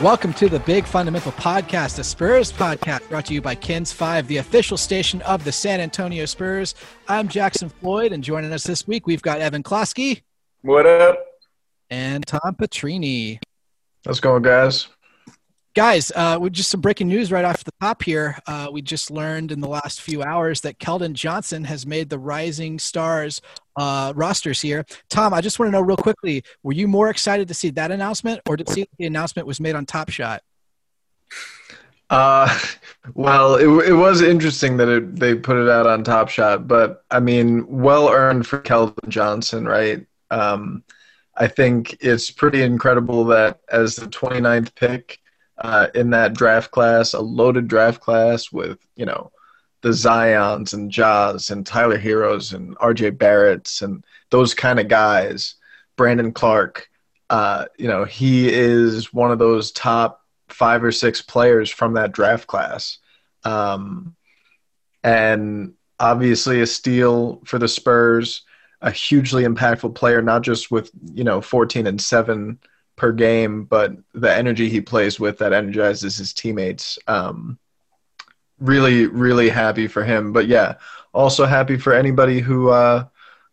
Welcome to the Big Fundamental Podcast, the Spurs podcast brought to you by KENS 5, the official station of the San Antonio Spurs. I'm Jackson Floyd, and joining us this week, we've got Evan Klosky. What up? And Tom Petrini. How's it going, guys? Guys, uh, we just some breaking news right off the top here. Uh, we just learned in the last few hours that Keldon Johnson has made the Rising Stars uh, rosters here. Tom, I just want to know real quickly: Were you more excited to see that announcement, or to see the announcement was made on Top Shot? Uh, well, it, it was interesting that it, they put it out on Top Shot, but I mean, well earned for Keldon Johnson, right? Um, I think it's pretty incredible that as the 29th pick uh, in that draft class, a loaded draft class with you know the Zions and Ja's and Tyler Herros and R.J. Barrett's and those kind of guys. Brandon Clarke, uh, you know, he is one of those top five or six players from that draft class, um, and obviously a steal for the Spurs. A hugely impactful player, not just with you know 14 and seven per game, but the energy he plays with that energizes his teammates. Um, really, really happy for him. But yeah, also happy for anybody who uh,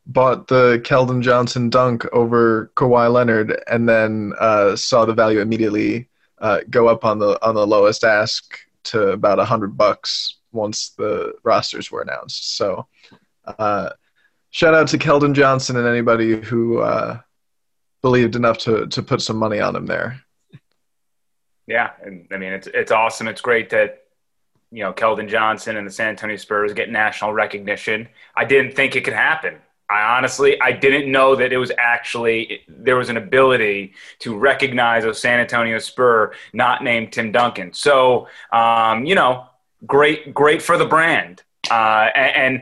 bought the Keldon Johnson dunk over Kawhi Leonard and then uh, saw the value immediately uh, go up on the on the lowest ask to about a hundred bucks once the rosters were announced. So. Uh, shout out to Keldon Johnson and anybody who uh, believed enough to to put some money on him there. Yeah, and I mean it's it's awesome. It's great that you know Keldon Johnson and the San Antonio Spurs get national recognition. I didn't think it could happen. I honestly I didn't know that it was actually there was an ability to recognize a San Antonio Spur not named Tim Duncan. So um, you know, great great for the brand. Uh, and, and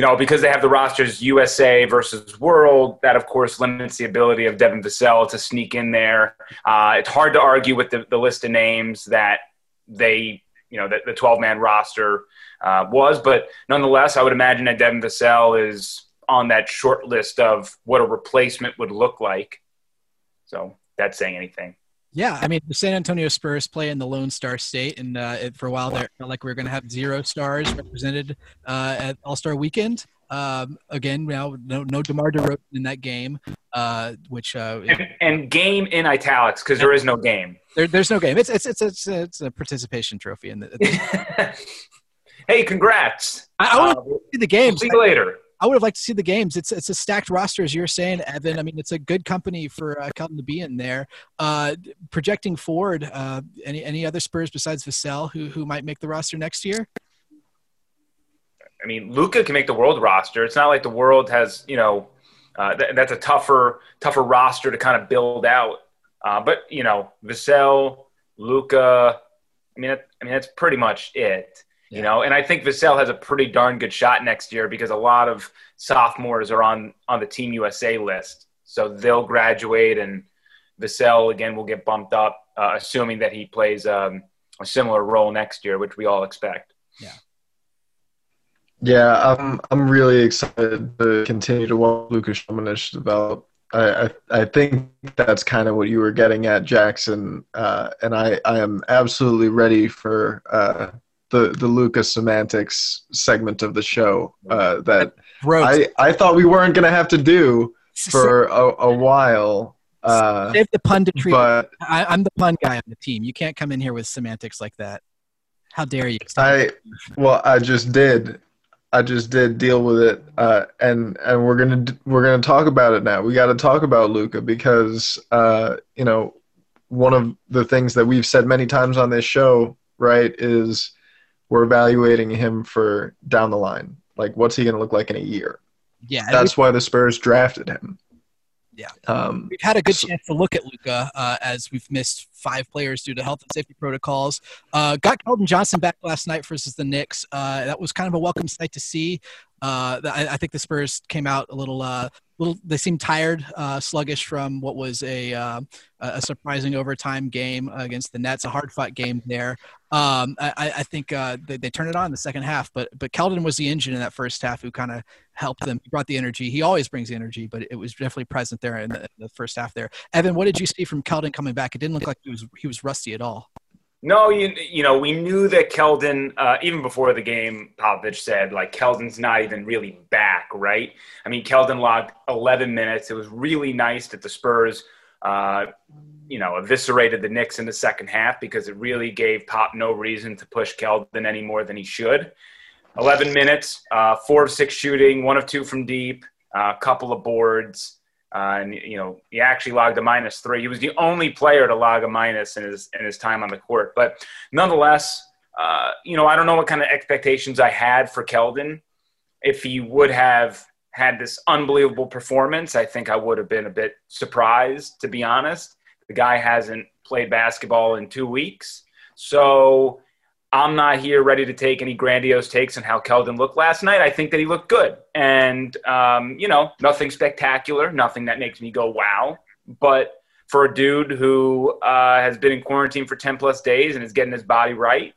you know, because they have the rosters USA versus World, that of course limits the ability of Devin Vassell to sneak in there. Uh, it's hard to argue with the, the, list of names that they, you know, that the 12 man roster uh, was, but nonetheless, I would imagine that Devin Vassell is on that short list of what a replacement would look like. So that's saying anything. Yeah, I mean the San Antonio Spurs play in the Lone Star State, and uh, it, for a while there felt like we were going to have zero stars represented uh, at All Star Weekend. Um, again, now no, no Demar Derozan in that game, uh, which uh, and, and, game in italics because there is no game. There, there's no game. It's it's it's it's, it's a participation trophy. And hey, congrats! I, I want to uh, see the games. see you later. I would have liked to see the games. It's it's a stacked roster, as you're saying, Evan. I mean, it's a good company for uh, Keldon to be in there. Uh, projecting forward, uh, any any other Spurs besides Vassell who who might make the roster next year? I mean, Luka can make the world roster. It's not like the world has you know uh, th- that's a tougher tougher roster to kind of build out. Uh, but you know, Vassell, Luka. I mean, I mean that's pretty much it. You know, and I think Vassell has a pretty darn good shot next year because a lot of sophomores are on on the Team USA list, so they'll graduate, and Vassell again will get bumped up, uh, assuming that he plays um, a similar role next year, which we all expect. Yeah. Yeah, I'm I'm really excited to continue to watch Lucas Samanic develop. I, I, I think that's kind of what you were getting at, Jackson, uh, and I, I am absolutely ready for uh, the the Lucas semantics segment of the show uh, that I, I thought we weren't going to have to do for a, a while. Uh, Save the punditry. But I, am the pun guy on the team. You can't come in here with semantics like that. How dare you? I well, I just did. I just did deal with it, uh, and and we're gonna we're gonna talk about it now. We got to talk about Luka because uh, you know one of the things that we've said many times on this show, right, is we're evaluating him for down the line. Like, what's he going to look like in a year? Yeah, that's why the Spurs drafted him. Yeah, um, we've had a good so, chance to look at Luka uh, as we've missed five players due to health and safety protocols. Uh, got Keldon Johnson back last night versus the Knicks. Uh, that was kind of a welcome sight to see. Uh, I, I, think the Spurs came out a little uh, little they seem tired, uh, sluggish from what was a uh, a surprising overtime game against the Nets, a hard fought game there. Um, I, I, think uh, they, they, turned it on in the second half, but but Keldon was the engine in that first half who kind of helped them. He brought the energy. He always brings the energy, but it was definitely present there in the, the first half. There, Evan, what did you see from Keldon coming back? It didn't look like he was he was rusty at all. No, you you know we knew that Keldon uh, even before the game. Popovich said like Keldon's not even really back, right? I mean, Keldon logged 11 minutes. It was really nice that the Spurs, uh, you know, eviscerated the Knicks in the second half because it really gave Pop no reason to push Keldon any more than he should. 11 minutes, uh, four of six shooting, one of two from deep, a uh, couple of boards. Uh, and you know he actually logged a minus three. He was the only player to log a minus in his in his time on the court. But nonetheless, uh, you know I don't know what kind of expectations I had for Keldon. If he would have had this unbelievable performance, I think I would have been a bit surprised, to be honest. The guy hasn't played basketball in two weeks, so I'm not here ready to take any grandiose takes on how Keldon looked last night. I think that he looked good. And, um, you know, nothing spectacular, nothing that makes me go, wow. But for a dude who uh, has been in quarantine for 10 plus days and is getting his body right,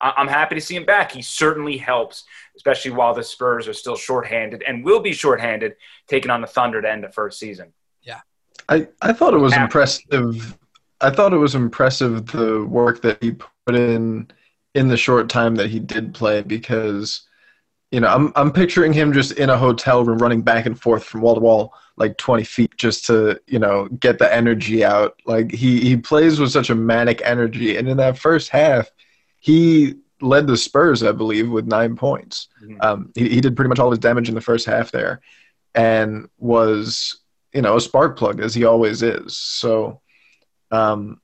I- I'm happy to see him back. He certainly helps, especially while the Spurs are still shorthanded and will be shorthanded taking on the Thunder to end the first season. Yeah. I, I thought it was impressive. I thought it was impressive the work that he put in in the short time that he did play because you know I'm I'm picturing him just in a hotel room running back and forth from wall to wall like 20 feet just to you know get the energy out. Like he he plays with such a manic energy and in that first half he led the Spurs I believe with nine points. Mm-hmm. um, he, he did pretty much all his damage in the first half there and was you know a spark plug as he always is. So um,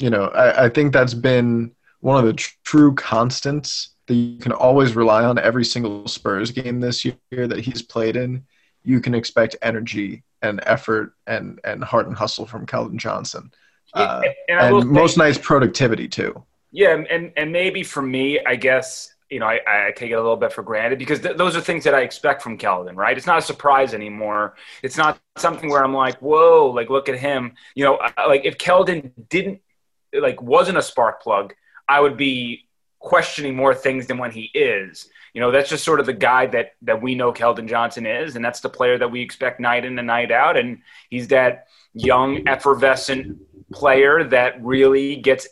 you know I, I think that's been one of the tr- true constants that you can always rely on every single Spurs game this year that he's played in. You can expect energy and effort and, and heart and hustle from Keldon Johnson. Uh, and, and most nights productivity too. Yeah, and and maybe for me, I guess you know I, I take it a little bit for granted because th- those are things that I expect from Keldon, right? It's not a surprise anymore. It's not something where I'm like, whoa, like look at him. You know, like if Keldon didn't like wasn't a spark plug, I would be questioning more things than when he is. You know, that's just sort of the guy that that we know Keldon Johnson is, and that's the player that we expect night in and night out. And he's that young, effervescent player that really gets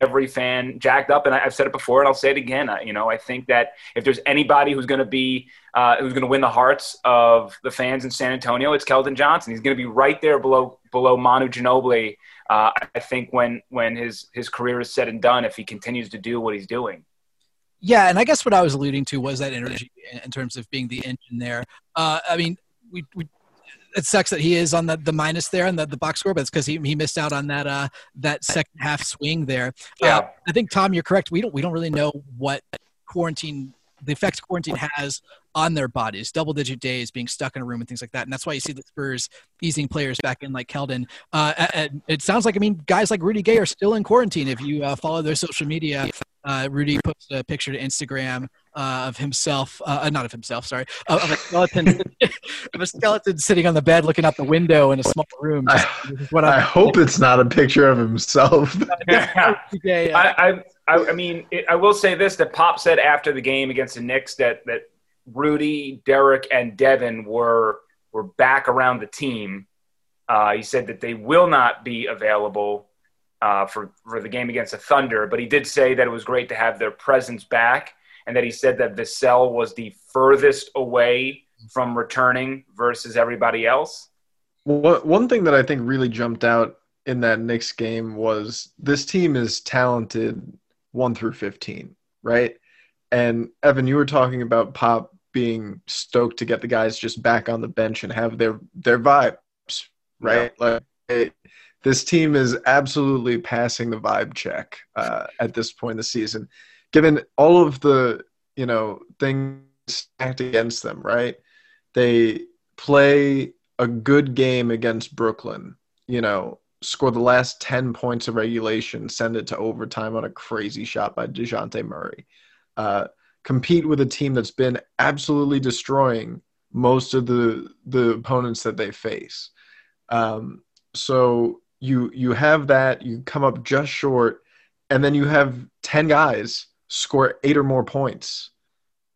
every fan jacked up. And I've said it before, and I'll say it again. You know, I think that if there's anybody who's going to be uh, who's going to win the hearts of the fans in San Antonio, it's Keldon Johnson. He's going to be right there below below Manu Ginobili uh, I think when when his his career is said and done, if he continues to do what he's doing. Yeah, and I guess what I was alluding to was that energy in terms of being the engine there. Uh, I mean, we, we it sucks that he is on the, the minus there and the, the box score, but it's because he, he missed out on that uh that second half swing there. Yeah. Uh, I think Tom, you're correct. We don't we don't really know what quarantine the effects quarantine has on their bodies, double digit days, being stuck in a room and things like that. And that's why you see the Spurs easing players back in like Keldon. Uh, it sounds like, I mean, guys like Rudy Gay are still in quarantine. If you uh, follow their social media, uh, Rudy posted a picture to Instagram uh, of himself, uh, uh, not of himself, sorry, of, of a skeleton, of a skeleton sitting on the bed looking out the window in a small room. I, what I hope it's not a picture of himself. yeah. I, I, I, mean, it, I will say this: that Pop said after the game against the Knicks that that Rudy, Derek, and Devin were were back around the team. Uh, he said that they will not be available uh, for for the game against the Thunder, but he did say that it was great to have their presence back, and that he said that Vassell was the furthest away from returning versus everybody else. Well, one thing that I think really jumped out in that Knicks game was this team is talented one through fifteen, right? And Evan, you were talking about Pop being stoked to get the guys just back on the bench and have their their vibes, right? Yeah. Like it, this team is absolutely passing the vibe check uh, at this point in the season, given all of the you know things stacked against them. Right? They play a good game against Brooklyn. You know, score the last ten points of regulation, send it to overtime on a crazy shot by Dejounte Murray. Uh, compete with a team that's been absolutely destroying most of the the opponents that they face. Um, so you you have that you come up just short, and then you have ten guys score eight or more points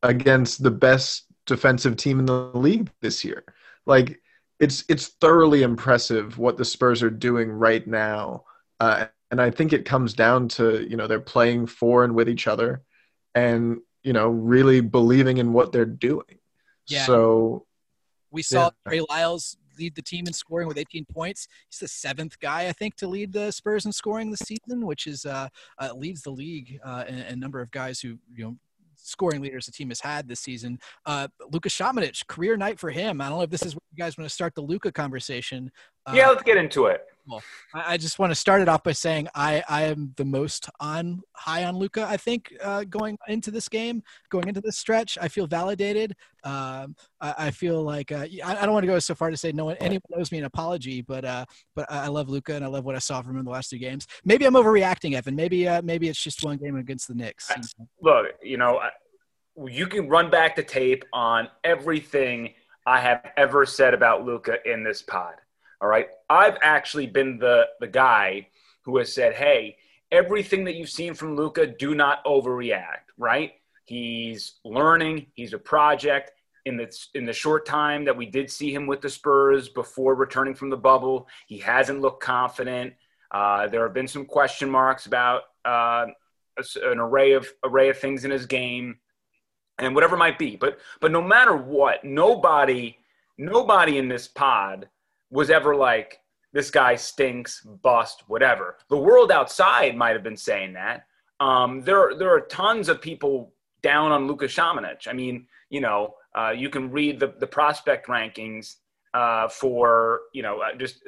against the best defensive team in the league this year. Like it's it's thoroughly impressive what the Spurs are doing right now, uh, and I think it comes down to you know they're playing for and with each other, and you know really believing in what they're doing. Yeah. So we saw yeah. Trey Lyles lead the team in scoring with 18 points. He's the seventh guy, I think, to lead the Spurs in scoring this season, which is uh, uh, leads the league uh, in a number of guys who you know scoring leaders the team has had this season. Uh, Luka Samanic, career night for him. I don't know if this is where you guys want to start the Luka conversation. Uh, yeah, let's get into it. Well, I just want to start it off by saying I, I am the most on high on Luka. I think uh, going into this game, going into this stretch, I feel validated. Um, I, I, feel like uh, I, I, don't want to go so far to say no one anyone owes me an apology, but uh, but I love Luka and I love what I saw from him in the last two games. Maybe I'm overreacting, Evan. Maybe uh, maybe it's just one game against the Knicks. Look, you know, you can run back the tape on everything I have ever said about Luka in this pod. All right. I've actually been the, the guy who has said, hey, everything that you've seen from Luka, do not overreact, right? He's learning, he's a project. In the, in the short time that we did see him with the Spurs before returning from the bubble, he hasn't looked confident. Uh, there have been some question marks about uh, an array of array of things in his game, and whatever might be. But but no matter what, nobody nobody in this pod was ever like, this guy stinks, bust, whatever. The world outside might have been saying that. Um, there, there are tons of people down on Luka Samanic. I mean, you know, uh, you can read the, the prospect rankings uh, for, you know, uh, just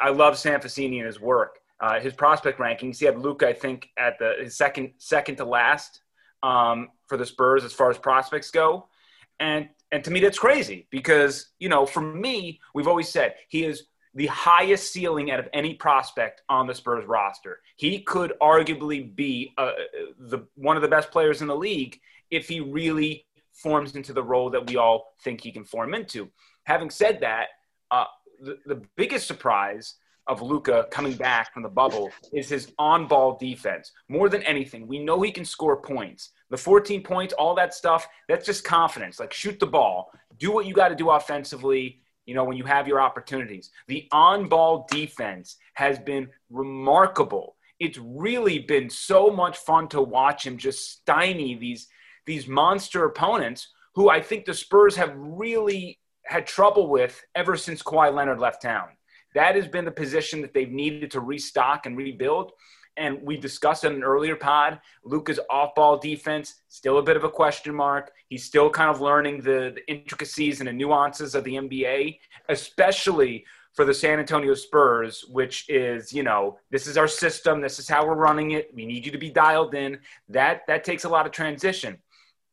I love Sam Vecenie and his work. Uh, his prospect rankings, he had Luka, I think, at the second second to last um, for the Spurs as far as prospects go. And and to me, that's crazy because, you know, for me, we've always said he is the highest ceiling out of any prospect on the Spurs roster. He could arguably be uh, the, one of the best players in the league if he really forms into the role that we all think he can form into. Having said that, uh, the, the biggest surprise of Luka coming back from the bubble is his on-ball defense. More than anything, we know he can score points. The 14 points, all that stuff, that's just confidence. Like shoot the ball, do what you got to do offensively. You know when you have your opportunities. The on-ball defense has been remarkable. It's really been so much fun to watch him just stymie these these monster opponents who I think the Spurs have really had trouble with ever since Kawhi Leonard left town. That has been the position that they've needed to restock and rebuild. And we discussed in an earlier pod, Luka's off-ball defense still a bit of a question mark. He's still kind of learning the, the intricacies and the nuances of the NBA, especially for the San Antonio Spurs, which is, you know, this is our system, this is how we're running it. We need you to be dialed in. That that takes a lot of transition.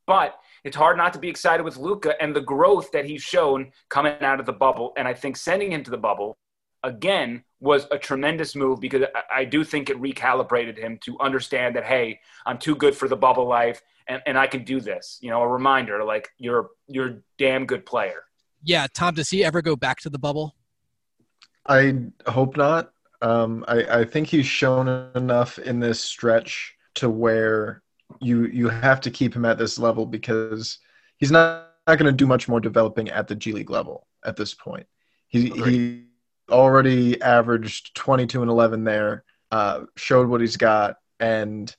But it's hard not to be excited with Luka and the growth that he's shown coming out of the bubble. And I think sending him to the bubble again was a tremendous move because I, do think it recalibrated him to understand that hey, I'm too good for the bubble life and, and I can do this. You know, a reminder like you're you're a damn good player. Yeah, Tom, does he ever go back to the bubble? I hope not. Um, I, I think he's shown enough in this stretch to where you you have to keep him at this level because he's not, not going to do much more developing at the G League level at this point. He he already averaged 22 and 11 there, uh, showed what he's got, and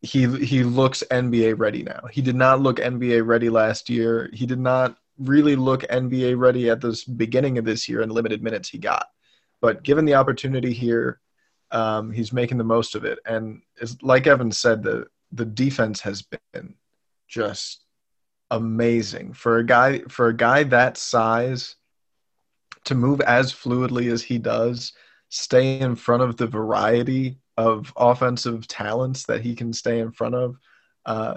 he he looks NBA ready now. He did not look NBA ready last year. He did not really look NBA ready at the beginning of this year in limited minutes he got. But given the opportunity here, um, he's making the most of it. And like Evan said, the the defense has been just amazing for a guy for a guy that size to move as fluidly as he does, stay in front of the variety of offensive talents that he can stay in front of. Uh,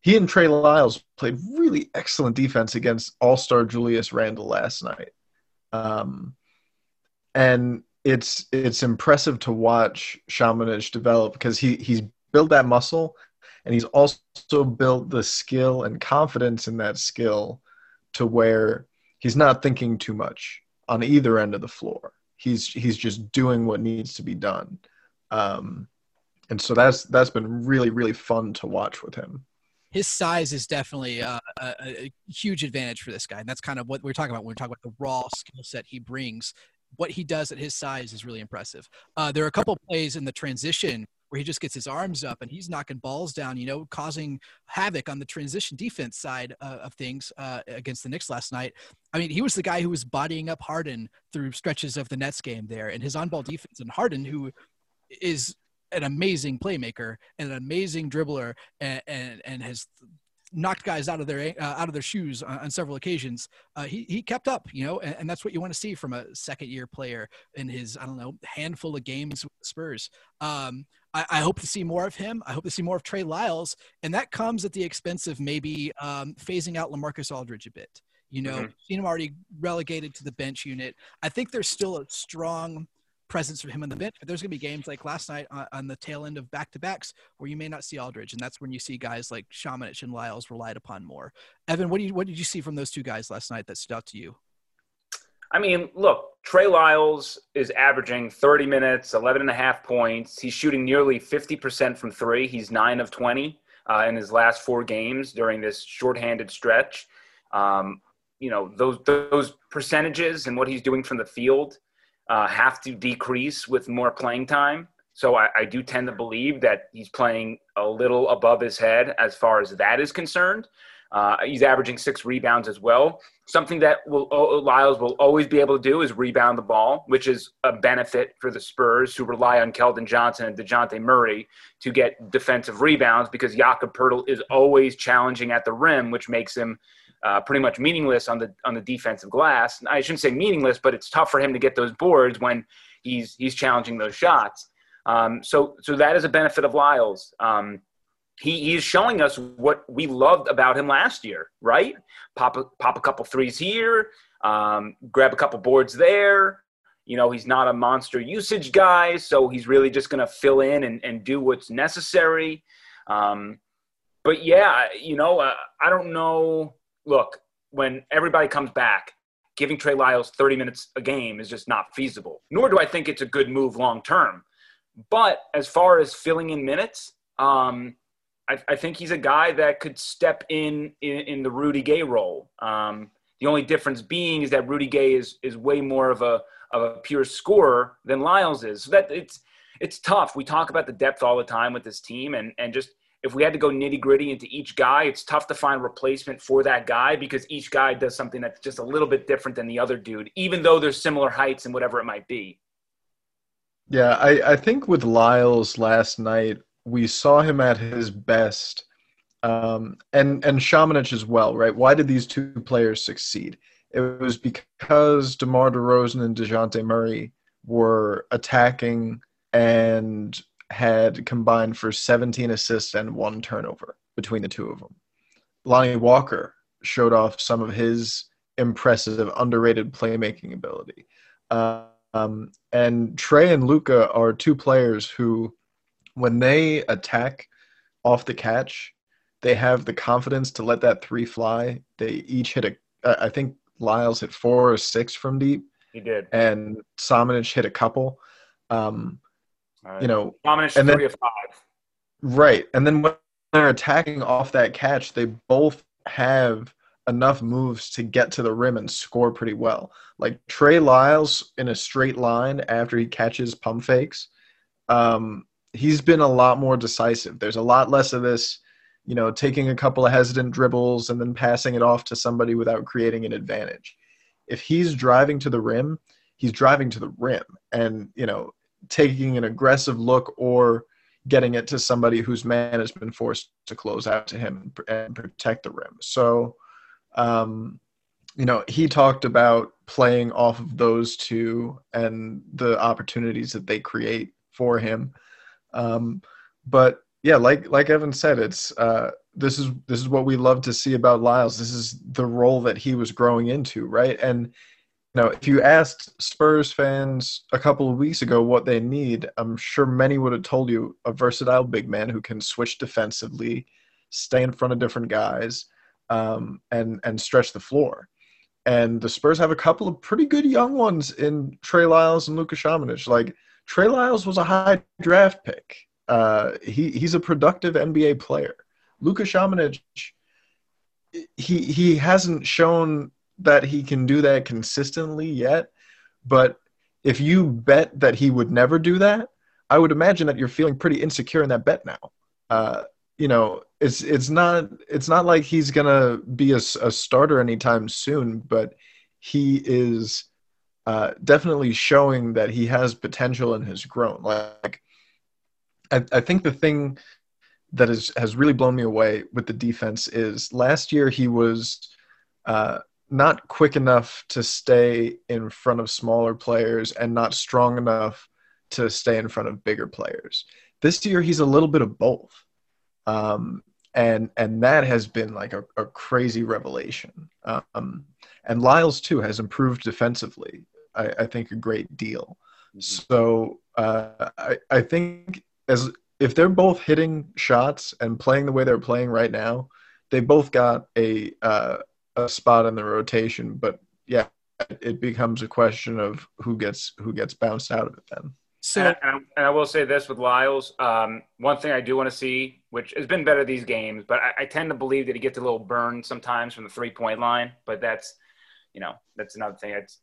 he and Trey Lyles played really excellent defense against All Star Julius Randle last night, um, and it's it's impressive to watch Samanic develop because he he's built that muscle, and he's also built the skill and confidence in that skill to where he's not thinking too much on either end of the floor. He's he's just doing what needs to be done. Um, and so that's that's been really really fun to watch with him his size is definitely uh, a, a, huge advantage for this guy. And that's kind of what we're talking about when we're talking about the raw skill set he brings. What he does at his size is really impressive. Uh, there are a couple plays in the transition where he just gets his arms up and he's knocking balls down, you know, causing havoc on the transition defense side uh, of things uh, against the Knicks last night. I mean, he was the guy who was bodying up Harden through stretches of the Nets game there, and his on-ball defense and Harden, who is an amazing playmaker and an amazing dribbler and, and, and has knocked guys out of their uh, out of their shoes on, on several occasions. Uh, he he kept up, you know, and, and, that's what you want to see from a second year player in his I don't know handful of games with the Spurs. Um, I, I, hope to see more of him. I hope to see more of Trey Lyles, and that comes at the expense of maybe um, phasing out LaMarcus Aldridge a bit. You know, mm-hmm. seen him already relegated to the bench unit. I think there's still a strong presence for him on the bench. But there's going to be games like last night on, on the tail end of back to backs where you may not see Aldridge, and that's when you see guys like Samanic and Lyles relied upon more. Evan, what, do you, what did you see from those two guys last night that stood out to you? I mean, look, Trey Lyles is averaging 30 minutes, 11 and a half points. He's shooting nearly 50% from three. He's nine of 20 uh, in his last four games during this shorthanded stretch. Um, you know, those, those percentages and what he's doing from the field uh, have to decrease with more playing time. So I, I, do tend to believe that he's playing a little above his head as far as that is concerned. Uh, he's averaging six rebounds as well. Something that will Lyles will always be able to do is rebound the ball, which is a benefit for the Spurs who rely on Keldon Johnson and Dejounte Murray to get defensive rebounds because Jakob Poeltl is always challenging at the rim, which makes him uh, pretty much meaningless on the on the defensive glass. I shouldn't say meaningless, but it's tough for him to get those boards when he's he's challenging those shots. Um, so so that is a benefit of Lyles. Um, he he's showing us what we loved about him last year, right? Pop a, pop a couple threes here, um, grab a couple boards there. You know, he's not a monster usage guy, so he's really just going to fill in and, and do what's necessary. Um, but yeah, you know, uh, I don't know look, when everybody comes back, giving Trey Lyles 30 minutes a game is just not feasible. Nor do I think it's a good move long term. But as far as filling in minutes, um, I, I, think he's a guy that could step in in, in the Rudy Gay role. Um, the only difference being is that Rudy Gay is is way more of a of a pure scorer than Lyles is. So that it's it's tough. We talk about the depth all the time with this team, and and just if we had to go nitty gritty into each guy, it's tough to find replacement for that guy because each guy does something that's just a little bit different than the other dude, even though there's similar heights and whatever it might be. Yeah, I, I think with Lyles last night, we saw him at his best, um, and and Samanic as well, right? Why did these two players succeed? It was because DeMar DeRozan and Dejounte Murray were attacking and had combined for 17 assists and one turnover between the two of them. Lonnie Walker showed off some of his impressive, underrated playmaking ability. Um, and Trey and Luka are two players who, when they attack off the catch, they have the confidence to let that three fly. They each hit a, I think Lyles hit four or six from deep. He did. And Samanic hit a couple. Um, Right. You know, Dominic and five. Right, and then when they're attacking off that catch, they both have enough moves to get to the rim and score pretty well. Like Trey Lyles in a straight line after he catches pump fakes, um, he's been a lot more decisive. There's a lot less of this, you know, taking a couple of hesitant dribbles and then passing it off to somebody without creating an advantage. If he's driving to the rim, he's driving to the rim. And, you know, taking an aggressive look or getting it to somebody whose man has been forced to close out to him and protect the rim. So, um, you know, he talked about playing off of those two and the opportunities that they create for him. Um, but yeah, like like Evan said, it's uh, this is this is what we love to see about Lyles. This is the role that he was growing into, right? And know, if you asked Spurs fans a couple of weeks ago what they need, I'm sure many would have told you a versatile big man who can switch defensively, stay in front of different guys, um, and and stretch the floor. and the Spurs have a couple of pretty good young ones in Trey Lyles and Luka Samanic. Like Trey Lyles was a high draft pick. Uh, he he's a productive NBA player. Luka Samanic, he he hasn't shown that he can do that consistently yet. But if you bet that he would never do that, I would imagine that you're feeling pretty insecure in that bet now. Uh, you know, it's it's not it's not like he's gonna be a, a starter anytime soon, but he is uh, definitely showing that he has potential and has grown. Like, I, I think the thing that is, has really blown me away with the defense is last year he was uh, not quick enough to stay in front of smaller players and not strong enough to stay in front of bigger players. This year he's a little bit of both. Um, and and that has been like a, a crazy revelation. Um, and Lyles too has improved defensively. I, I think a great deal. Mm-hmm. So uh, I I think as if they're both hitting shots and playing the way they're playing right now, they both got a uh, a spot in the rotation. But yeah, it becomes a question of who gets who gets bounced out of it then. So, and I, and I will say this with Lyles, um, one thing I do want to see, which has been better these games, but I, I tend to believe that he gets a little burned sometimes from the three point line. But that's, you know, that's another thing. It's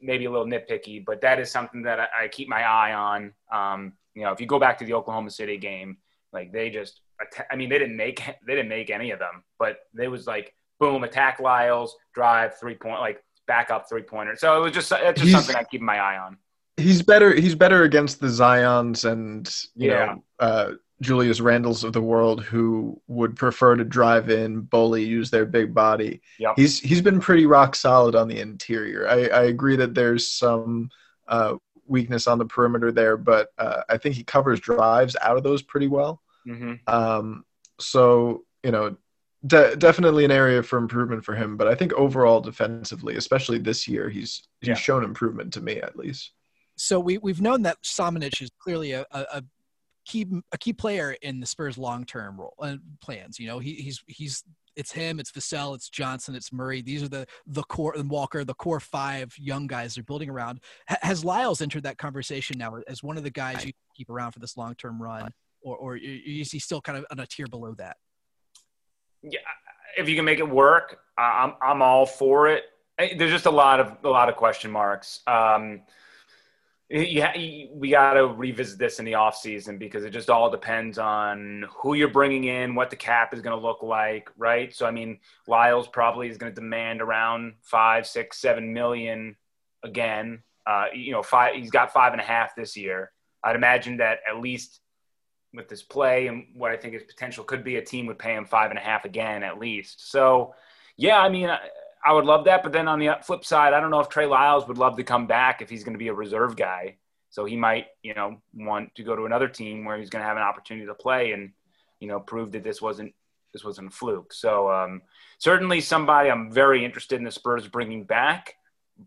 maybe a little nitpicky, but that is something that I, I keep my eye on. Um, you know, if you go back to the Oklahoma City game, like they just, I mean, they didn't make they didn't make any of them, but they was like boom, attack Lyles, drive three point, like back up three pointer. So it was just that's just something I keep my eye on. He's better. He's better against the Zions and you yeah. know uh, Julius Randles of the world who would prefer to drive in, bully, use their big body. Yep. He's he's been pretty rock solid on the interior. I, I agree that there's some uh, weakness on the perimeter there, but uh, I think he covers drives out of those pretty well. Mm-hmm. Um, so you know, de- definitely an area for improvement for him. But I think overall defensively, especially this year, he's he's yeah. shown improvement to me at least. So we we've known that Samanic is clearly a, a, a key a key player in the Spurs long term role uh, plans. You know, he, he's he's it's him, it's Vassell, it's Johnson, it's Murray. These are the the core and Walker, the core five young guys they're building around. H- has Lyles entered that conversation now as one of the guys you keep around for this long term run, or or is he still kind of on a tier below that? Yeah, if you can make it work, I'm I'm all for it. There's just a lot of a lot of question marks. Um, yeah, we got to revisit this in the off season because it just all depends on who you're bringing in, what the cap is going to look like, right? So, I mean, Lyles probably is going to demand around five, six, seven million again. Uh, you know, five. He's got five and a half this year. I'd imagine that at least with this play and what I think his potential could be, a team would pay him five and a half again at least. So, yeah, I mean, I, I would love that. But then on the flip side, I don't know if Trey Lyles would love to come back if he's going to be a reserve guy. So he might, you know, want to go to another team where he's going to have an opportunity to play and, you know, prove that this wasn't this wasn't a fluke. So um, certainly somebody I'm very interested in the Spurs bringing back,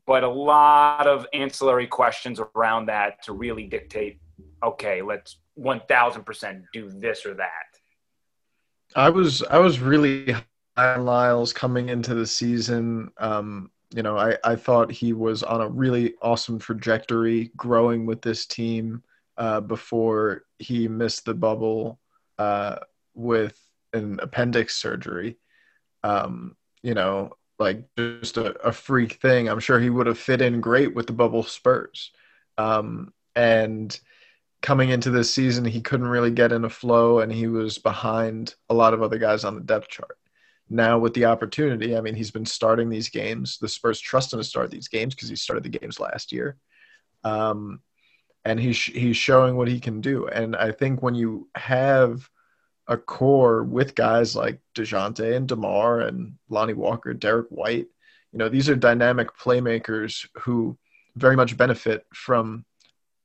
but a lot of ancillary questions around that to really dictate. Okay, let's 1000% do this or that. I was I was really high on Lyles coming into the season. Um, you know, I, I thought he was on a really awesome trajectory growing with this team uh, before he missed the bubble uh, with an appendix surgery. Um, you know, like just a, a, freak thing. I'm sure he would have fit in great with the bubble Spurs. Um, and coming into this season, he couldn't really get in a flow, and he was behind a lot of other guys on the depth chart. Now with the opportunity, I mean, he's been starting these games. The Spurs trust him to start these games because he started the games last year, um, and he's he's showing what he can do. And I think when you have a core with guys like Dejounte and Demar and Lonnie Walker, Derek White, you know, these are dynamic playmakers who very much benefit from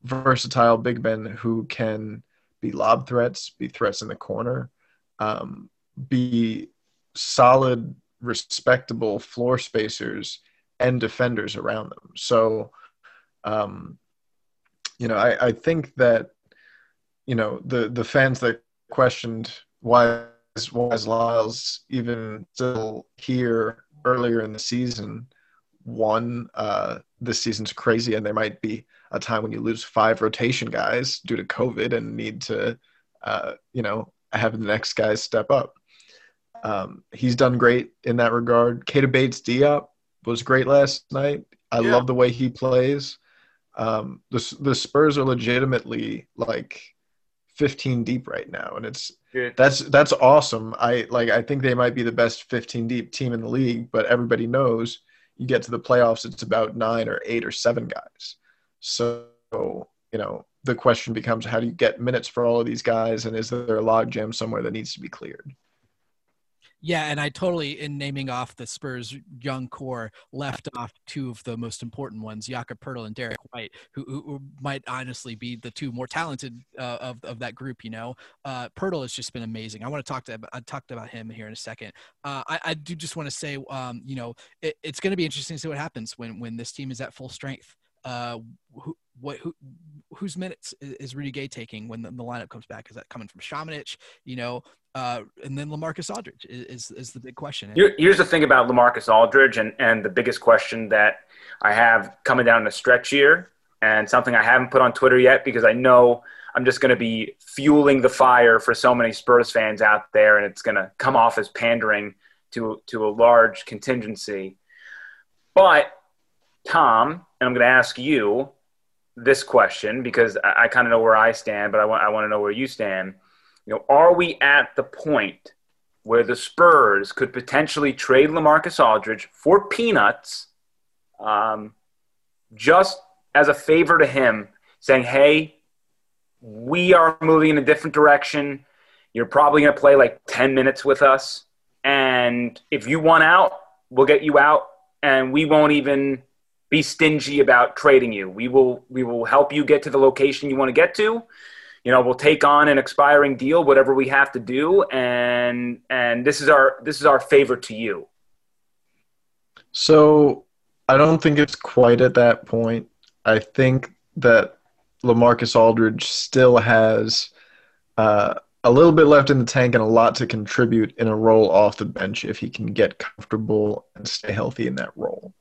versatile big men who can be lob threats, be threats in the corner, um, be solid, respectable floor spacers and defenders around them. So, um, you know, I, I think that, you know, the, the fans that questioned why is, why is Lyles even still here earlier in the season one, uh, this season's crazy, and there might be a time when you lose five rotation guys due to COVID and need to, uh, you know, have the next guys step up. Um, he's done great in that regard. Keita Bates Diop was great last night. I yeah. love the way he plays. Um, the the Spurs are legitimately like 15 deep right now, and it's that's that's awesome. I like I think they might be the best 15 deep team in the league, but everybody knows you get to the playoffs, it's about nine or eight or seven guys. So you know the question becomes how do you get minutes for all of these guys, and is there a log jam somewhere that needs to be cleared? Yeah, and I totally, in naming off the Spurs young core, left off two of the most important ones, Jakob Poeltl and Derek White, who, who, might honestly be the two more talented uh, of, of that group. You know, uh, Poeltl has just been amazing. I want to talk to I talked about him here in a second. Uh, I, I do just want to say, um, you know, it, it's going to be interesting to see what happens when when this team is at full strength. Uh, who, what who whose minutes is Rudy Gay taking when the, the, lineup comes back? Is that coming from Samanic? You know, uh, and then Lamarcus Aldridge is, is the big question. Here's the thing about Lamarcus Aldridge, and, and the biggest question that I have coming down the stretch here, and something I haven't put on Twitter yet because I know I'm just going to be fueling the fire for so many Spurs fans out there, and it's going to come off as pandering to to a large contingency. But Tom, and I'm going to ask you this question because I, I kind of know where I stand, but I want I want to know where you stand you know, are we at the point where the Spurs could potentially trade Lamarcus Aldridge for peanuts, um, just as a favor to him, saying, "Hey, we are moving in a different direction. You're probably going to play like 10 minutes with us, and if you want out, we'll get you out, and we won't even." be stingy about trading you. We will we will help you get to the location you want to get to you know we'll take on an expiring deal whatever we have to do and and this is our this is our favor to you. So i don't think it's quite at that point. I think that lamarcus aldridge still has uh, a little bit left in the tank and a lot to contribute in a role off the bench if he can get comfortable and stay healthy in that role.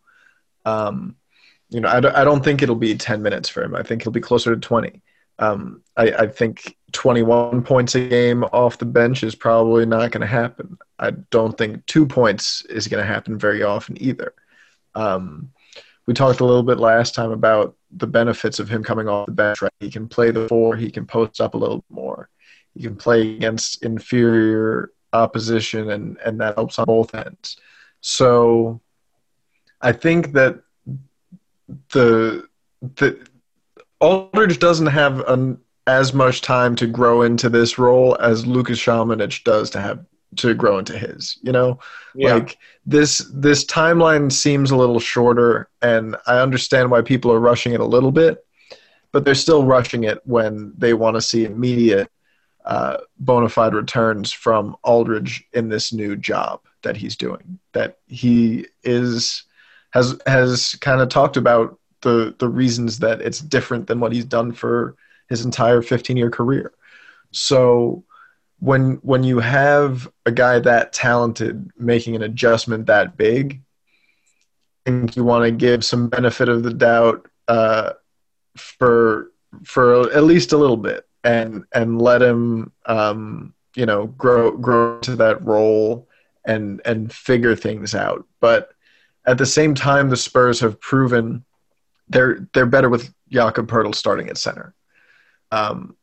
Um, you know I, I don't think it'll be 10 minutes for him. I think he'll be closer to 20 um, I, I, think 21 points a game off the bench is probably not going to happen. I don't think two points is going to happen very often either. Um, we talked a little bit last time about the benefits of him coming off the bench. Right, he can play the four, he can post up a little more, he can play against inferior opposition, and and that helps on both ends. So, I think that the the Aldridge doesn't have an, as much time to grow into this role as Lucas Samanic does to have to grow into his. You know, yeah. like this this timeline seems a little shorter, and I understand why people are rushing it a little bit, but they're still rushing it when they want to see immediate uh, bona fide returns from Aldridge in this new job that he's doing. That he is has has kind of talked about the the reasons that it's different than what he's done for his entire 15 year career. So when when you have a guy that talented making an adjustment that big, I think you want to give some benefit of the doubt uh, for for at least a little bit and and let him um, you know grow grow to that role and and figure things out. But at the same time, the Spurs have proven they're they're better with Jakob Poeltl starting at center. Um,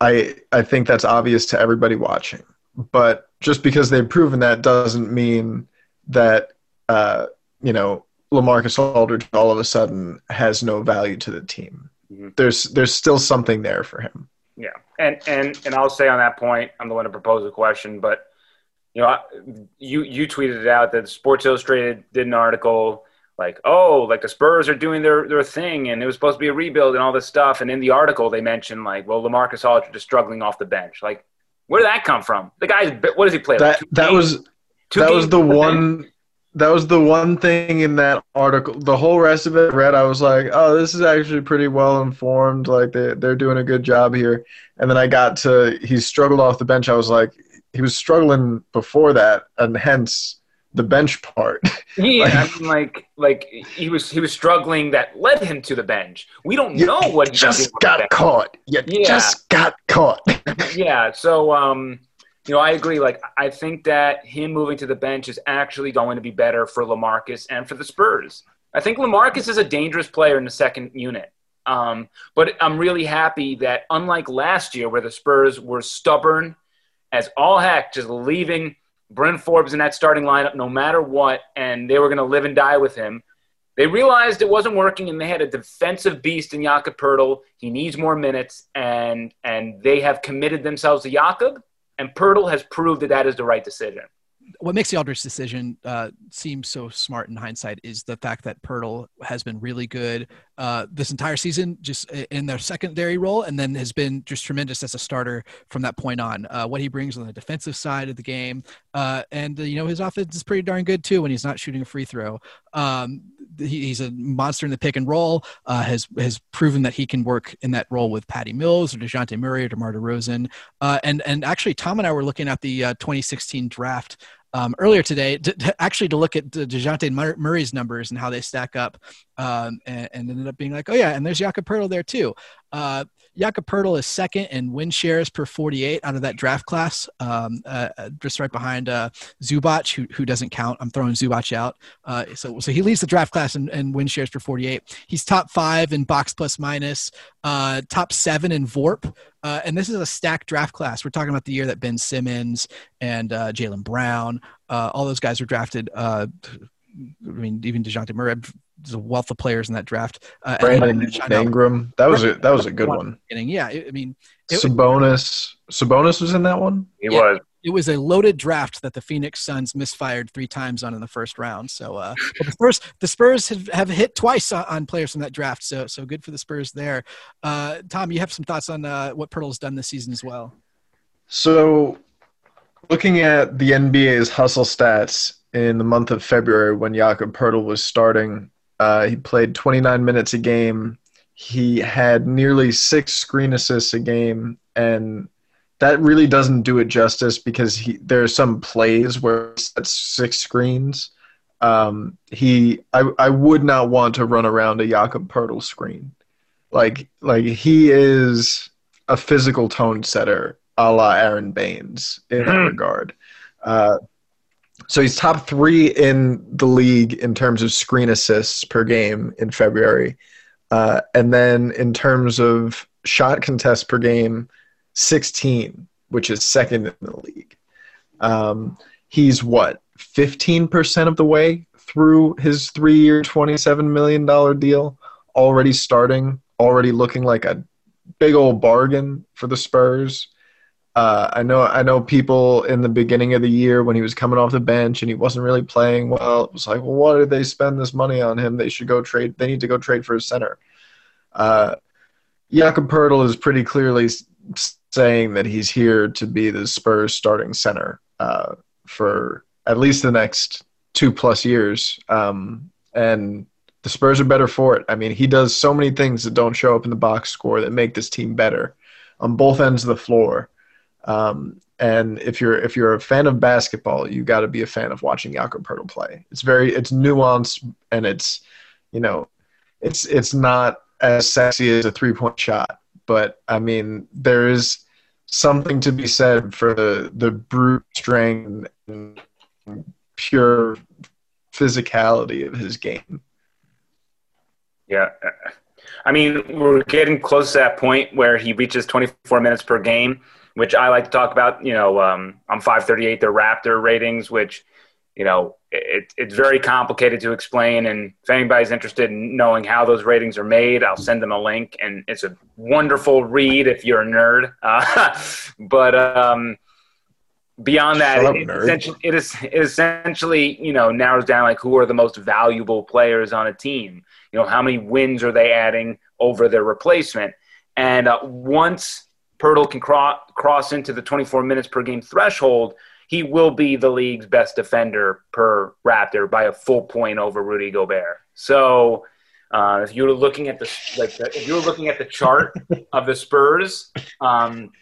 I I think that's obvious to everybody watching, but just because they've proven that doesn't mean that uh, you know Lamarcus Aldridge all of a sudden has no value to the team. Mm-hmm. There's there's still something there for him. Yeah, and and and I'll say on that point, I'm the one to propose a question, but you know, you you tweeted it out that Sports Illustrated did an article like, oh, like the Spurs are doing their, their thing and it was supposed to be a rebuild and all this stuff. And in the article, they mentioned like, well, Lamarcus Aldridge is struggling off the bench. Like, where did that come from? The guy's what does he play? That like that games? was Two that was the one. Bench? That was the one thing in that article. The whole rest of it, read, I was like, "Oh, this is actually pretty well informed. Like they they're doing a good job here." And then I got to he struggled off the bench. I was like, he was struggling before that, and hence the bench part. Yeah, like, I mean, like like he was he was struggling that led him to the bench. We don't know what he just got caught. You yeah. just got caught. yeah. So um, you know, I agree. Like I think that him moving to the bench is actually going to be better for Lamarcus and for the Spurs. I think Lamarcus is a dangerous player in the second unit. Um, but I'm really happy that unlike last year, where the Spurs were stubborn as all heck, just leaving Bryn Forbes in that starting lineup no matter what, and they were going to live and die with him. They realized it wasn't working, and they had a defensive beast in Jakob Poeltl. He needs more minutes, and and they have committed themselves to Jakob, and Poeltl has proved that that is the right decision what makes the Aldridge decision uh, seem so smart in hindsight is the fact that Poeltl has been really good uh, this entire season, just in their secondary role, and then has been just tremendous as a starter from that point on. Uh, what he brings on the defensive side of the game, uh, and you know his offense is pretty darn good too when he's not shooting a free throw. Um, he, he's a monster in the pick and roll. Uh, has has proven that he can work in that role with Patty Mills or Dejounte Murray or DeMar DeRozan. Uh, and and actually, Tom and I were looking at the 2016 draft um, earlier today, to, to actually to look at Dejounte Murray's numbers and how they stack up, um, and, and, ended up being like, oh yeah, and there's Jakob Poeltl there too. Uh, Jakob Poeltl is second in win shares per 48 out of that draft class, um, uh, uh, just right behind uh, Zubac, who, who doesn't count. I'm throwing Zubac out. Uh, so, so he leads the draft class in, in win shares per 48. He's top five in box plus minus, uh, top seven in VORP. Uh, and this is a stacked draft class. We're talking about the year that Ben Simmons and Jaylen Brown, all those guys were drafted. I mean, even Dejounte Murray there's a wealth of players in that draft. Uh, Brandon Ingram, that was a that was a good one. Yeah, I mean, it, Sabonis, Sabonis was in that one. He yeah, was. It was a loaded draft that the Phoenix Suns misfired three times on in the first round. So uh, the Spurs, the Spurs have, have hit twice on players from that draft. So so good for the Spurs there. Uh, Tom, you have some thoughts on uh, what Poeltl's done this season as well. So, looking at the NBA's hustle stats in the month of February when Jakob Poeltl was starting uh, he played 29 minutes a game. He had nearly six screen assists a game, and that really doesn't do it justice because he, there are some plays where he sets six screens. Um, he, I, I would not want to run around a Jakob Poeltl screen. Like, like he is a physical tone setter, a la Aron Baynes in that hmm. regard. Uh, so he's top three in the league in terms of screen assists per game in February. Uh, and then in terms of shot contests per game, 16, which is second in the league. Um, he's what, 15% of the way through his three year, $27 million deal, already starting, already looking like a big old bargain for the Spurs. Uh, I know I know people in the beginning of the year when he was coming off the bench and he wasn't really playing well. It was like, well, why did they spend this money on him? They should go trade. They need to go trade for a center. Uh, Jakob Poeltl is pretty clearly saying that he's here to be the Spurs starting center uh, for at least the next two plus years. Um, and the Spurs are better for it. I mean, he does so many things that don't show up in the box score that make this team better on both ends of the floor. Um, and if you're if you're a fan of basketball, you got to be a fan of watching Jakob Poeltl play. It's very it's nuanced and it's you know it's it's not as sexy as a three point shot, but I mean there is something to be said for the the brute strength and pure physicality of his game. Yeah. I mean, we're getting close to that point where he reaches 24 minutes per game which I like to talk about. You know, um, I'm 538, the Raptor ratings, which, you know, it, it's very complicated to explain. And if anybody's interested in knowing how those ratings are made, I'll send them a link. And it's a wonderful read if you're a nerd. Uh, but um, beyond that, up, it, essentially, it, is, it essentially, you know, narrows down like who are the most valuable players on a team. You know, how many wins are they adding over their replacement? And uh, once Poeltl can cro- cross into the 24 minutes per game threshold, he will be the league's best defender per Raptor by a full point over Rudy Gobert. So, uh, if you were looking at the like, the, if you were looking at the chart of the Spurs, um,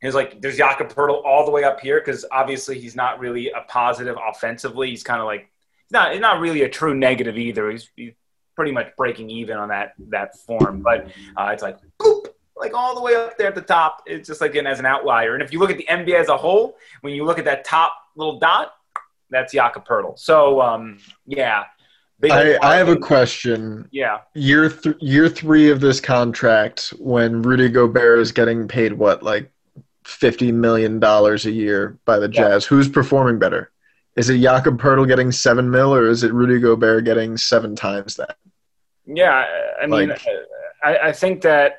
He's like, there's Jakob Poeltl all the way up here because obviously he's not really a positive offensively. He's kind of like not not really a true negative either. He's, he's pretty much breaking even on that that form. But uh, it's like boop, like all the way up there at the top. It's just like getting as an outlier. And if you look at the NBA as a whole, when you look at that top little dot, that's Jakob Poeltl. So um, yeah. I, I, have a question. Yeah. Year th- year three of this contract, when Rudy Gobert is getting paid what, like fifty million dollars a year by the Jazz. Yeah. Who's performing better? Is it Jakob Poeltl getting seven mil, or is it Rudy Gobert getting seven times that? Yeah, I mean, like, I, I think that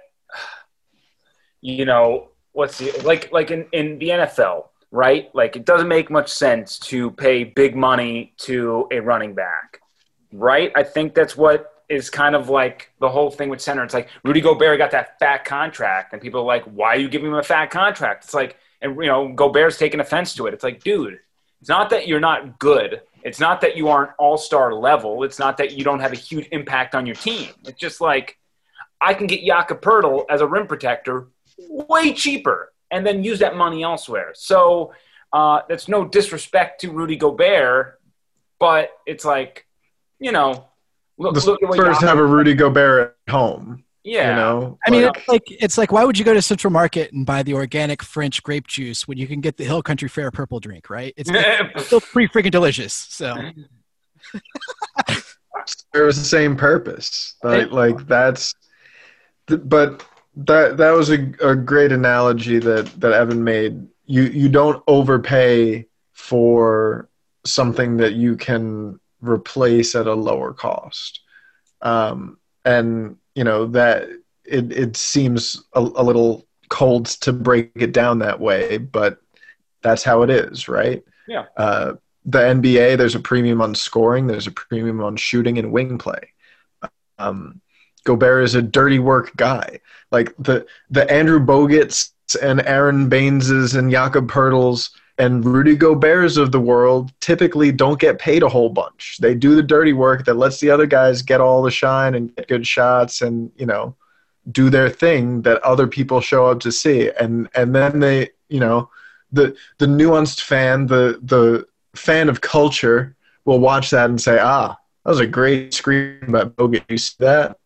you know what's the like like in in the NFL, right? Like it doesn't make much sense to pay big money to a running back, right? I think that's what is kind of like the whole thing with center. It's like Rudy Gobert got that fat contract, and people are like, "Why are you giving him a fat contract?" It's like, and you know, Gobert's taking offense to it. It's like, dude, it's not that you're not good. It's not that you aren't all star level. It's not that you don't have a huge impact on your team. It's just like I can get Jakob Poeltl as a rim protector way cheaper, and then use that money elsewhere. So uh, that's no disrespect to Rudy Gobert, but it's like, you know, Look, the look Spurs have a Rudy Gobert at home. Yeah, you know. I mean, it's like it's like why would you go to Central Market and buy the organic French grape juice when you can get the Hill Country Fair purple drink, right? It's, it's still pretty freaking delicious. So. it was the same purpose. Like, like that's, but that that was a, a great analogy that that Evan made. You you don't overpay for something that you can replace at a lower cost. Um, and you know that it it seems a, a little cold to break it down that way, but that's how it is, right? Yeah. Uh, the NBA, there's a premium on scoring, there's a premium on shooting and wing play. Um, Gobert is a dirty work guy. Like the the Andrew Bogut's and Aron Bayneses and Jakob Poeltl's and Rudy Gobert's of the world typically don't get paid a whole bunch. They do the dirty work that lets the other guys get all the shine and get good shots and, you know, do their thing that other people show up to see. And and then they, you know, the the nuanced fan, the the fan of culture will watch that and say, "Ah, that was a great screen by Bogut. You see that?"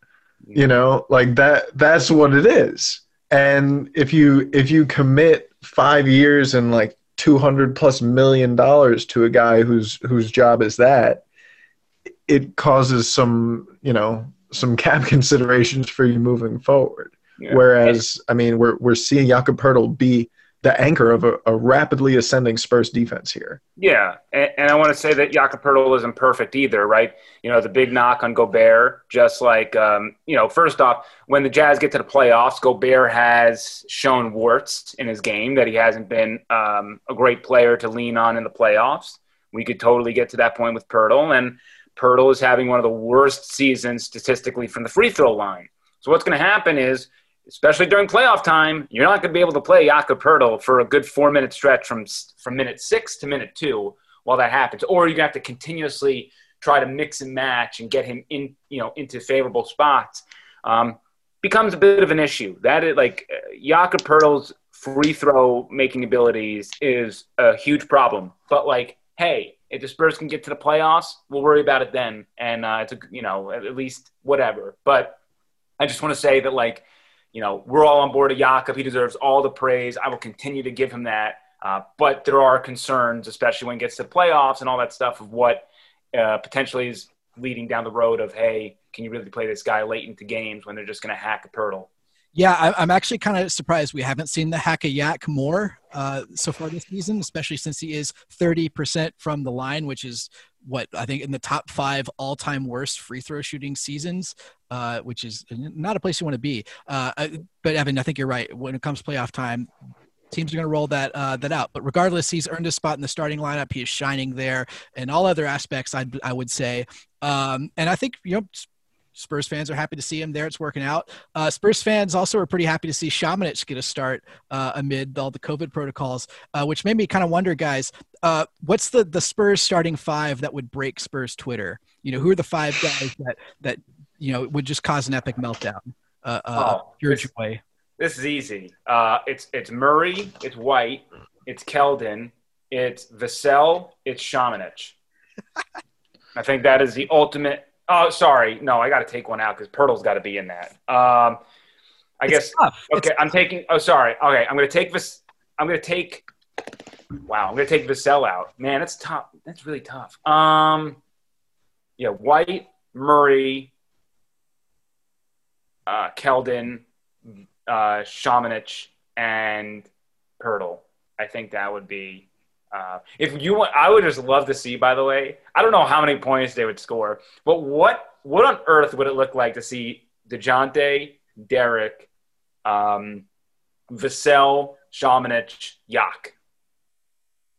You know, like that that's what it is. And if you if you commit 5 years and like 200 plus million dollars to a guy whose whose job is that it causes some you know some cap considerations for you moving forward yeah. whereas i mean we're we're seeing Jakob Poeltl be the anchor of a, a, rapidly ascending Spurs defense here. Yeah, and, and I want to say that Jakob Poeltl isn't perfect either, right? You know, the big knock on Gobert, just like um, you know, first off, when the Jazz get to the playoffs, Gobert has shown warts in his game that he hasn't been um, a great player to lean on in the playoffs. We could totally get to that point with Poeltl, and Poeltl is having one of the worst seasons statistically from the free throw line. So what's going to happen is especially during playoff time, you're not going to be able to play Jakob Poeltl for a good four minute stretch from from minute six to minute two while that happens, or you're going to have to continuously try to mix and match and get him in, you know, into favorable spots. Um, becomes a bit of an issue. That is like Jakob Poeltl's free throw making abilities is a huge problem. But like, hey, if the Spurs can get to the playoffs, we'll worry about it then. And uh, it's a, you know at least whatever. But I just want to say that like you know, we're all on board of Jakob. He deserves all the praise. I will continue to give him that. Uh, but there are concerns, especially when it gets to playoffs and all that stuff, of what uh, potentially is leading down the road of, hey, can you really play this guy late into games when they're just going to hack a Poeltl? Yeah, I, am actually kind of surprised we haven't seen the hack a yak more uh, so far this season, especially since he is 30% from the line, which is what I think in the top five all time worst free throw shooting seasons, uh, which is not a place you want to be. Uh, but Evan, I think you're right. When it comes to playoff time, teams are going to roll that uh, that out. But regardless, he's earned a spot in the starting lineup. He is shining there, and all other aspects, I I would say. Um, and I think you know Spurs fans are happy to see him there. It's working out. Uh, Spurs fans also are pretty happy to see Samanic get a start uh, amid all the COVID protocols, uh, which made me kind of wonder, guys, uh, what's the the Spurs starting five that would break Spurs Twitter? You know, who are the five guys that that you know would just cause an epic meltdown? Uh, uh, oh, pure joy. This is easy. Uh, it's it's Murray, it's White, it's Keldon, it's Vassell, it's Samanic. I think that is the ultimate. Oh, sorry, no, I got to take one out because Poeltl's got to be in that. Um, I It's guess. tough. Okay, It's- I'm taking. Oh, sorry. Okay, I'm gonna take this. I'm gonna take. Wow, I'm gonna take Vassell out. Man, that's tough. That's really tough. Um, yeah, White, Murray, uh, Keldon, uh, Samanic, and Poeltl. I think that would be. Uh, if you want, I would just love to see. By the way, I don't know how many points they would score, but what what on earth would it look like to see Dejounte, Derrick, um, Vassell, Samanic, Yak?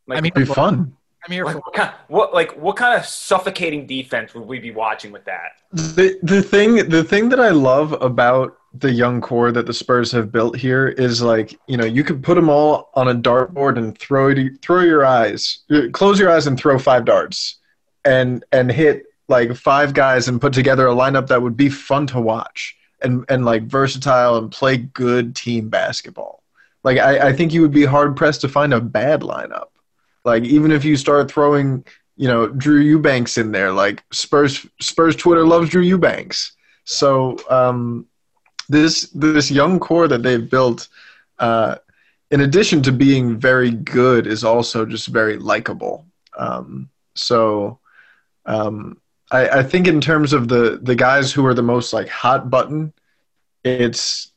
Like, I mean, It'd be fun. I'm here for what, kind, what like what kind of suffocating defense would we be watching with that? The the thing the thing that I love about the young core that the Spurs have built here is like you know you could put them all on a dartboard and throw it throw your eyes close your eyes and throw five darts and and hit like five guys and put together a lineup that would be fun to watch and and like versatile and play good team basketball. Like I, I think you would be hard pressed to find a bad lineup. Like even if you start throwing you know Drew Eubanks in there. Like Spurs Spurs Twitter loves Drew Eubanks. So um, this this young core that they've built, uh, in addition to being very good, is also just very likable. Um, so um, I, I think in terms of the the guys who are the most like hot button, it's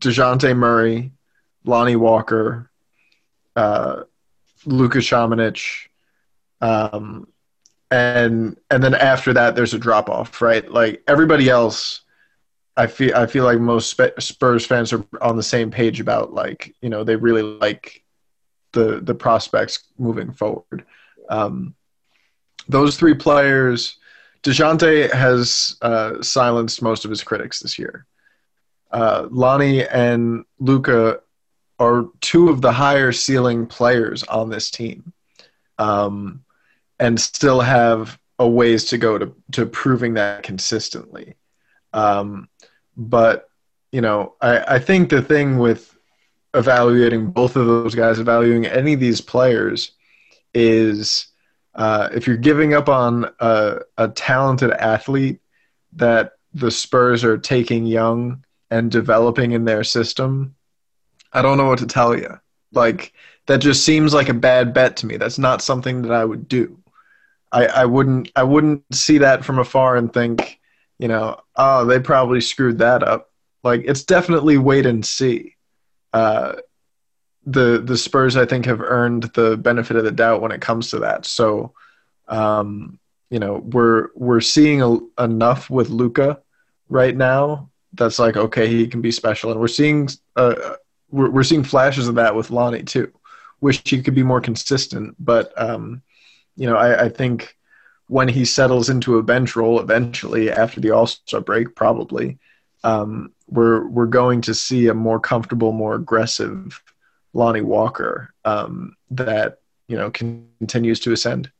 Dejounte Murray, Lonnie Walker, uh, Luka Samanic, um, and and then after that there's a drop off, right? Like everybody else, I feel I feel like most Spurs fans are on the same page about like you know they really like the the prospects moving forward. Um, those three players, Dejounte has uh, silenced most of his critics this year. Uh, Lonnie and Luka are two of the higher ceiling players on this team um, and still have a ways to go to, to proving that consistently. Um, but, you know, I, I think the thing with evaluating both of those guys, evaluating any of these players, is uh, if you're giving up on a, a talented athlete that the Spurs are taking young and developing in their system, I don't know what to tell you. Like, that just seems like a bad bet to me. That's not something that I would do. I, I wouldn't I wouldn't see that from afar and think, you know, oh, they probably screwed that up. Like it's definitely wait and see. Uh, the the Spurs I think have earned the benefit of the doubt when it comes to that. So, um, you know, we're we're seeing a, enough with Luka right now. That's like okay, he can be special, and we're seeing uh, we're we're seeing flashes of that with Lonnie too wish he could be more consistent. But um, you know, I, I, think when he settles into a bench role eventually after the All Star break, probably um, we're we're going to see a more comfortable, more aggressive Lonnie Walker um, that you know continues to ascend.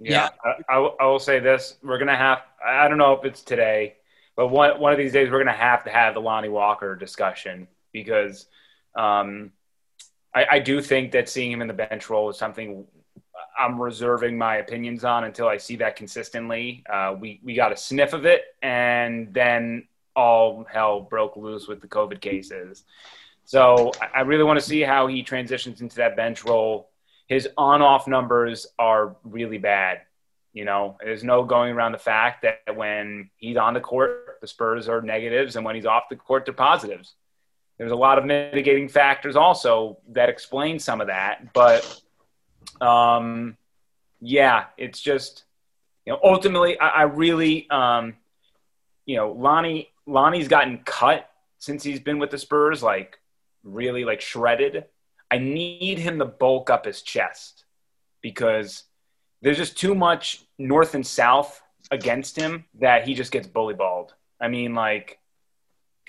Yeah, yeah. I, I, I will say this: we're gonna have. I don't know if it's today, but one one of these days we're gonna have to have the Lonnie Walker discussion because. Um, I, I, do think that seeing him in the bench role is something I'm reserving my opinions on until I see that consistently. Uh, we we got a sniff of it, and then all hell broke loose with the COVID cases. So I really want to see how he transitions into that bench role. His on-off numbers are really bad. You know, there's no going around the fact that when he's on the court, the Spurs are negatives, and when he's off the court, they're positives there's a lot of mitigating factors also that explain some of that but um, yeah it's just you know ultimately i, I really um, you know lonnie lonnie's gotten cut since he's been with the spurs like really like shredded. I need him to bulk up his chest because there's just too much north and south against him that he just gets bully balled i mean like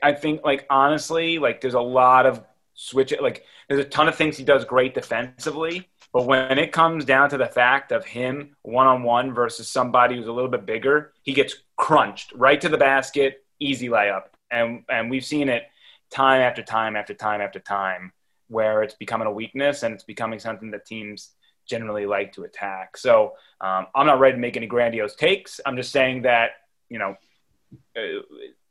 I think like honestly, like there's a lot of switch like there's a ton of things he does great defensively, but when it comes down to the fact of him one on one versus somebody who's a little bit bigger, he gets crunched right to the basket, easy layup. And and we've seen it time after time after time after time where it's becoming a weakness and it's becoming something that teams generally like to attack. So um, I'm not ready to make any grandiose takes. I'm just saying that, you know, Uh,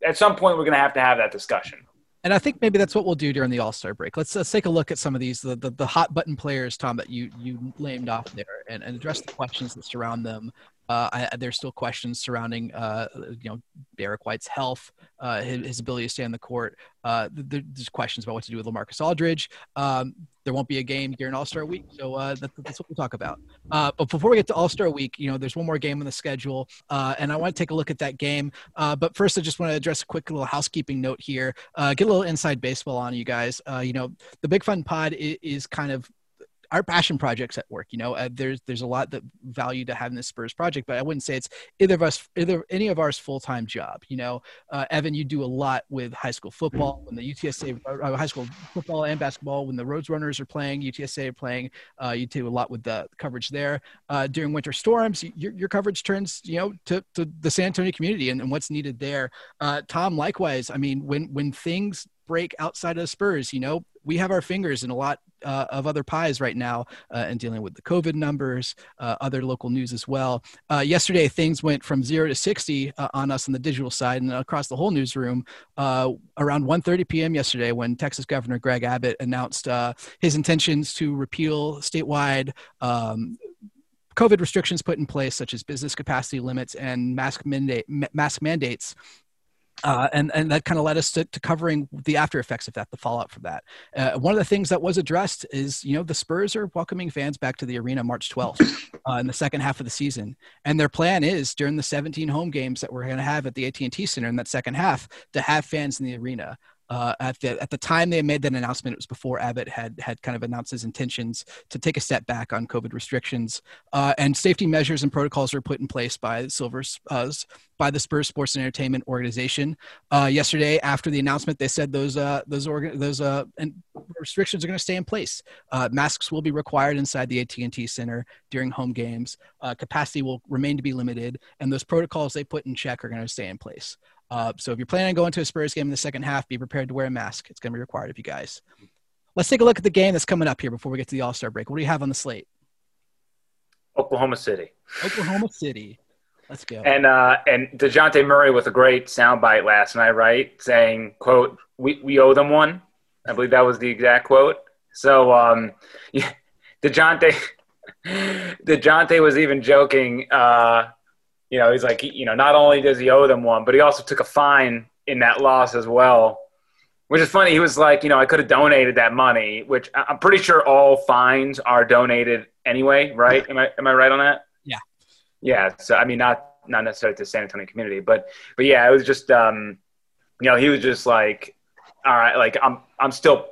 at some point we're going to have to have that discussion. And I think maybe that's what we'll do during the All Star break. Let's, let's take a look at some of these the, the, the hot button players, Tom, that you you named off there, and, and address the questions that surround them. Uh, I, there's still questions surrounding, uh, you know, Derrick White's health, uh, his, his, ability to stay on the court. Uh, there's questions about what to do with LaMarcus Aldridge. Um, there won't be a game during All Star Week, so uh, that, that's what we'll talk about. Uh, but before we get to All Star Week, you know, there's one more game on the schedule, and I want to take a look at that game. but first, I just want to address a quick little housekeeping note here. get a little inside baseball on you guys. you know, the Big Fun Pod is, is kind of our passion projects at work. You know, uh, there's there's a lot that value to having this Spurs project, but I wouldn't say it's either of us, either any of ours full time job. You know, uh, Evan, you do a lot with high school football when the UTSA uh, high school football and basketball when the Roadrunners are playing, UTSA are playing. Uh, you do a lot with the coverage there uh, during winter storms. Your, your coverage turns you know to, to the San Antonio community and, and what's needed there. Uh, Tom, likewise. I mean, when when things break outside of the Spurs. You know, we have our fingers in a lot uh, of other pies right now uh, and dealing with the COVID numbers, uh, other local news as well. Uh, yesterday, things went from zero to 60 uh, on us on the digital side and across the whole newsroom uh, around 1.30 p.m. yesterday when Texas Governor Greg Abbott announced his intentions to repeal statewide um, COVID restrictions put in place, such as business capacity limits and mask, mask mandates uh, and and that kind of led us to, to covering the after effects of that, the fallout from that. Uh, one of the things that was addressed is you know the Spurs are welcoming fans back to the arena March 12th uh, in the second half of the season, and their plan is during the 17 home games that we're going to have at the AT&T Center in that second half to have fans in the arena. Uh, at the at the time they made that announcement, it was before Abbott had had kind of announced his intentions to take a step back on COVID restrictions, uh, and safety measures and protocols were put in place by Silver's uh, by the Spurs Sports and Entertainment Organization. Uh, yesterday, after the announcement, they said those uh, those orga- those uh, restrictions are going to stay in place. masks will be required inside the AT&T Center during home games. capacity will remain to be limited, and those protocols they put in check are going to stay in place. Uh, so if you're planning on going to a Spurs game in the second half, be prepared to wear a mask. It's going to be required of you guys. Let's take a look at the game that's coming up here before we get to the All Star break. What do you have on the slate? Oklahoma City. Oklahoma City. Let's go. And uh, and Dejounte Murray with a great soundbite last night, right? Saying, "quote We we owe them one." I believe that was the exact quote. So, um, yeah, Dejounte Dejounte was even joking. Uh, you know, he's like, you know, not only does he owe them one, but he also took a fine in that loss as well. Which is funny. He was like, you know, I could have donated that money, which I'm pretty sure all fines are donated anyway, right? Am I am I right on that? Yeah. Yeah. So I mean, not not necessarily to the San Antonio community, but but yeah, it was just, um, you know, he was just like, all right, like I'm I'm still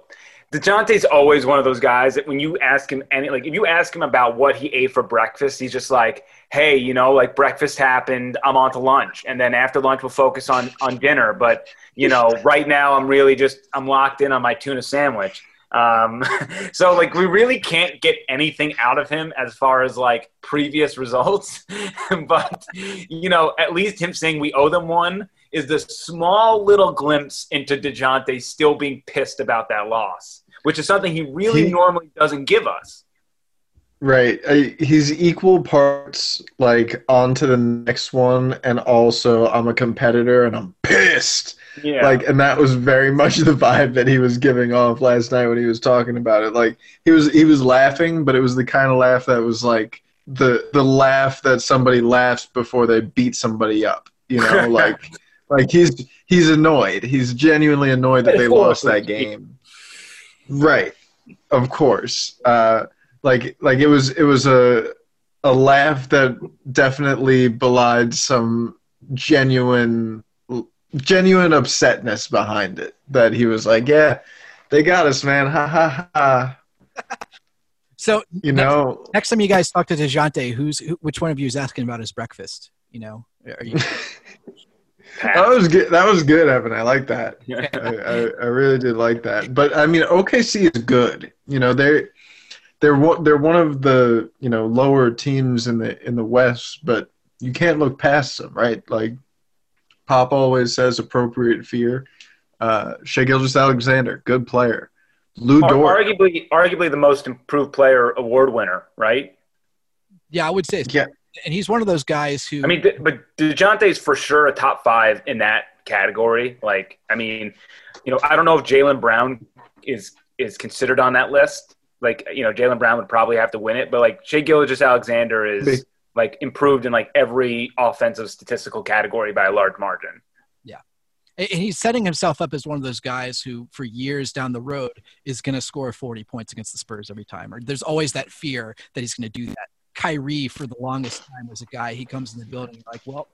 Dejounte's always one of those guys that when you ask him any, like if you ask him about what he ate for breakfast, he's just like, hey, you know, like breakfast happened, I'm on to lunch, and then after lunch we'll focus on on dinner. But you know, right now I'm really just I'm locked in on my tuna sandwich. Um, so like we really can't get anything out of him as far as like previous results, but you know, at least him saying we owe them one is the small little glimpse into Dejounte still being pissed about that loss, which is something he really normally doesn't give us. Right. he's equal parts like on to the next one and also I'm a competitor and I'm pissed. Yeah. Like and that was very much the vibe that he was giving off last night when he was talking about it. Like he was he was laughing, but it was the kind of laugh that was like the the laugh that somebody laughs before they beat somebody up. You know, like like he's he's annoyed. He's genuinely annoyed that they lost that game. Right. Of course. Uh, like like it was it was a a laugh that definitely belied some genuine genuine upsetness behind it. That he was like, yeah, they got us, man. Ha ha ha. So you know, next time you guys talk to Dejounte, who's who, which one of you is asking about his breakfast? You know, are you? That was good. That was good, Evan. I like that. I, I, I, really did like that. But I mean, OKC is good. You know, they're they're one they're one of the you know lower teams in the in the West, but you can't look past them, right? Like Pop always says, appropriate fear. Uh, Shai Gilgeous-Alexander, good player. Lu Dort, arguably, arguably the most improved player award winner, right? Yeah, I would say. So. Yeah. And he's one of those guys who. I mean, but Dejounte's for sure a top five in that category. Like, I mean, you know, I don't know if Jaylen Brown is is considered on that list. Like, you know, Jaylen Brown would probably have to win it, but like Shai Gilgeous-Alexander is like improved in like every offensive statistical category by a large margin. Yeah. And he's setting himself up as one of those guys who, for years down the road, is going to score 40 points against the Spurs every time. Or there's always that fear that he's going to do that. Kyrie, for the longest time, was a guy he comes in the building like, well,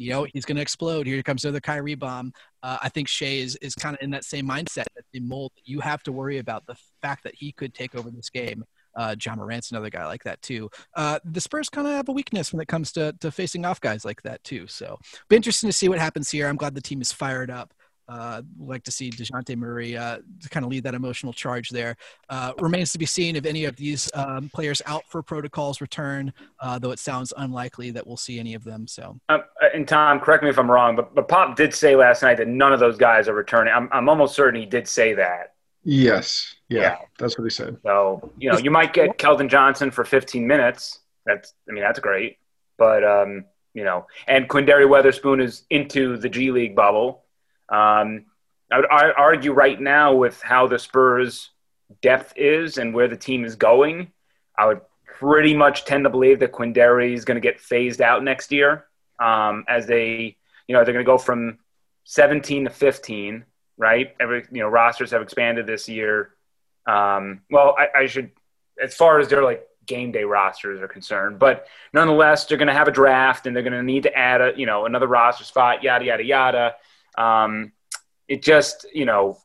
you know, he's going to explode. Here comes another Kyrie bomb. Uh, I think Shai is, is kind of in that same mindset that the mold you have to worry about the fact that he could take over this game. Uh, Ja Morant's another guy like that too. Uh, the Spurs kind of have a weakness when it comes to, to facing off guys like that too. So, be interesting to see what happens here. I'm glad the team is fired up. Uh, like to see Dejounte Murray uh, to kind of lead that emotional charge there. Uh, remains to be seen if any of these um, players out for protocols return, uh, though it sounds unlikely that we'll see any of them. So, um, and Tom, correct me if I'm wrong, but, but Pop did say last night that none of those guys are returning. I'm, I'm almost certain he did say that. Yes. Yeah, yeah, that's what he said. So, you know, you might get Keldon Johnson for 15 minutes. That's, I mean, that's great. But, um, you know, and Quinndary Weatherspoon is into the G League bubble. Um, I would I argue right now with how the Spurs' depth is and where the team is going, I would pretty much tend to believe that Quinndary is going to get phased out next year um, as they, you know, they're going to go from 17 to 15, right? Every, you know, rosters have expanded this year. Um, well, I, I should, as far as their like game day rosters are concerned, but nonetheless, they're going to have a draft and they're going to need to add a, you know, another roster spot, yada, yada, yada. Um, it just, you know,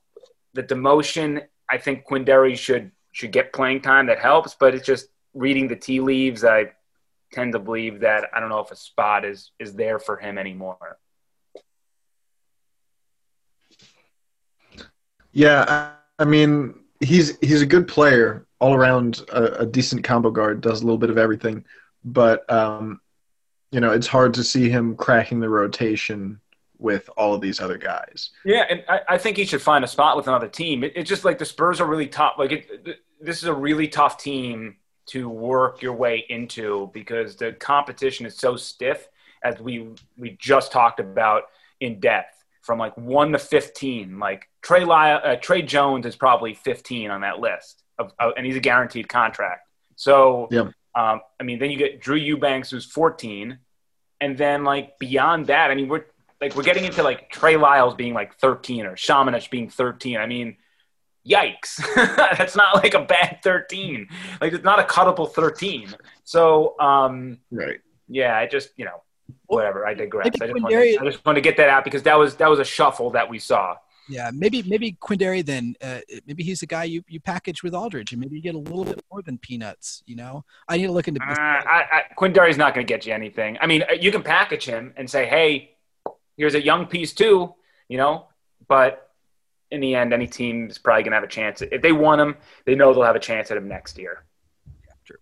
the demotion, I think Quinndary should should get playing time. That helps, but it's just reading the tea leaves. I tend to believe that I don't know if a spot is is there for him anymore. Yeah, I, I mean, he's he's a good player all around, a, a, decent combo guard, does a little bit of everything, but um, you know, it's hard to see him cracking the rotation with all of these other guys. Yeah, and I, I think he should find a spot with another team. It, it's just like the Spurs are really tough. Like it, this is a really tough team to work your way into because the competition is so stiff, as we we just talked about in depth, from like one to fifteen. Like Trey Lyle, uh, Tre Jones is probably fifteen on that list, of, of, and he's a guaranteed contract. So, yeah. um, I mean, then you get Drew Eubanks, who's fourteen, and then like beyond that, I mean, we're like we're getting into like Trey Lyles being like 13 or Samanic being 13. I mean, yikes. That's not like a bad 13. Like it's not a cuttable 13. So, um, right. Yeah, I just, you know, whatever. I digress. I just, wanted, I just wanted to get that out because that was that was a shuffle that we saw. Yeah, maybe maybe Quinndary then uh, maybe he's a guy you, you package with Aldridge and maybe you get a little bit more than peanuts. You know, I need to look into. Uh, I, I, Quinndary's not going to get you anything. I mean, you can package him and say, hey, here's a young piece too, you know. But in the end, any team is probably gonna have a chance. If they want him, they know they'll have a chance at him next year. Yeah, true.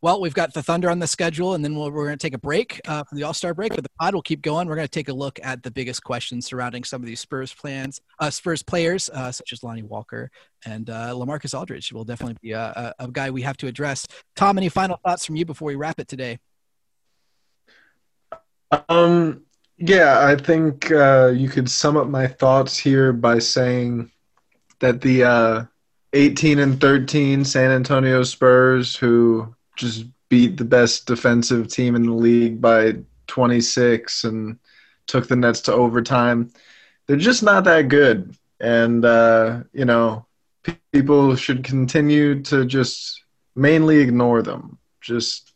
Well, we've got the Thunder on the schedule, and then we we are going to take a break uh, for the All Star break. But the pod will keep going. We're going to take a look at the biggest questions surrounding some of these Spurs plans, uh, Spurs players, uh, such as Lonnie Walker and uh, LaMarcus Aldridge. Will definitely be a, a, a guy we have to address. Tom, any final thoughts from you before we wrap it today? Um, yeah, I think uh, you could sum up my thoughts here by saying that the uh, 18 and 13 San Antonio Spurs, who just beat the best defensive team in the league by 26 and took the Nets to overtime, they're just not that good. And, uh, you know, people should continue to just mainly ignore them. Just,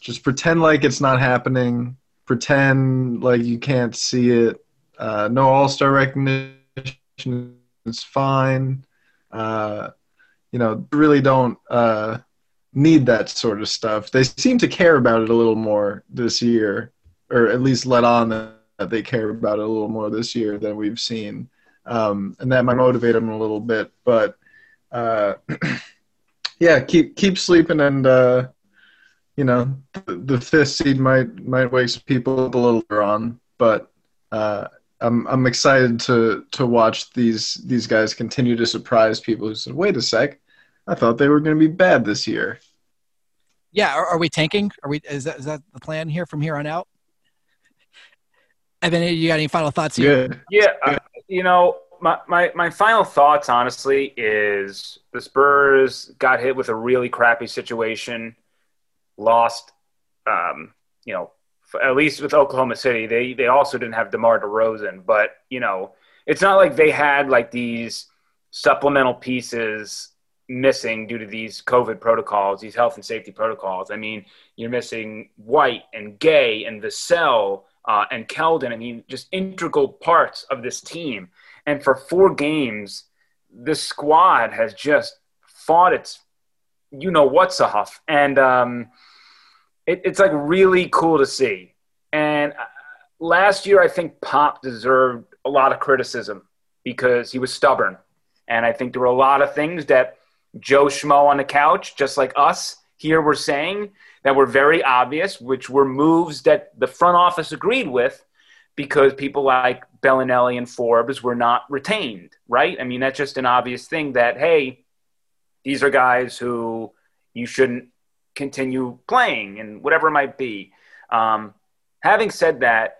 just pretend like it's not happening pretend like you can't see it. Uh, no All Star recognition is fine. Uh, you know, really don't uh, need that sort of stuff. They seem to care about it a little more this year, or at least let on that they care about it a little more this year than we've seen, um, and that might motivate them a little bit. But uh, yeah, keep keep sleeping and uh, you know, the, the fifth seed might might wake some people up a little bit on, but uh, I'm I'm excited to to watch these these guys continue to surprise people who said, "Wait a sec, I thought they were going to be bad this year." Yeah, are, are, we tanking? Are we? Is that is that the plan here from here on out? Evan, you got any final thoughts here? Good. Yeah, uh, you know, my, my my final thoughts, honestly, is the Spurs got hit with a really crappy situation, lost, um, you know, at least with Oklahoma City, they they also didn't have DeMar DeRozan, but you know, it's not like they had like these supplemental pieces missing due to these COVID protocols, these health and safety protocols. I mean, you're missing White and Gay and Vassell uh, and Keldon. I mean, just integral parts of this team. And for four games, this squad has just fought its, you know what's a huff. And um, it, it's like really cool to see. And uh, last year, I think Pop deserved a lot of criticism because he was stubborn. And I think there were a lot of things that Joe Schmo on the couch, just like us here, were saying that were very obvious, which were moves that the front office agreed with because people like Belinelli and Forbes were not retained, right? I mean, that's just an obvious thing that, hey, these are guys who you shouldn't continue playing and whatever it might be. Um, having said that,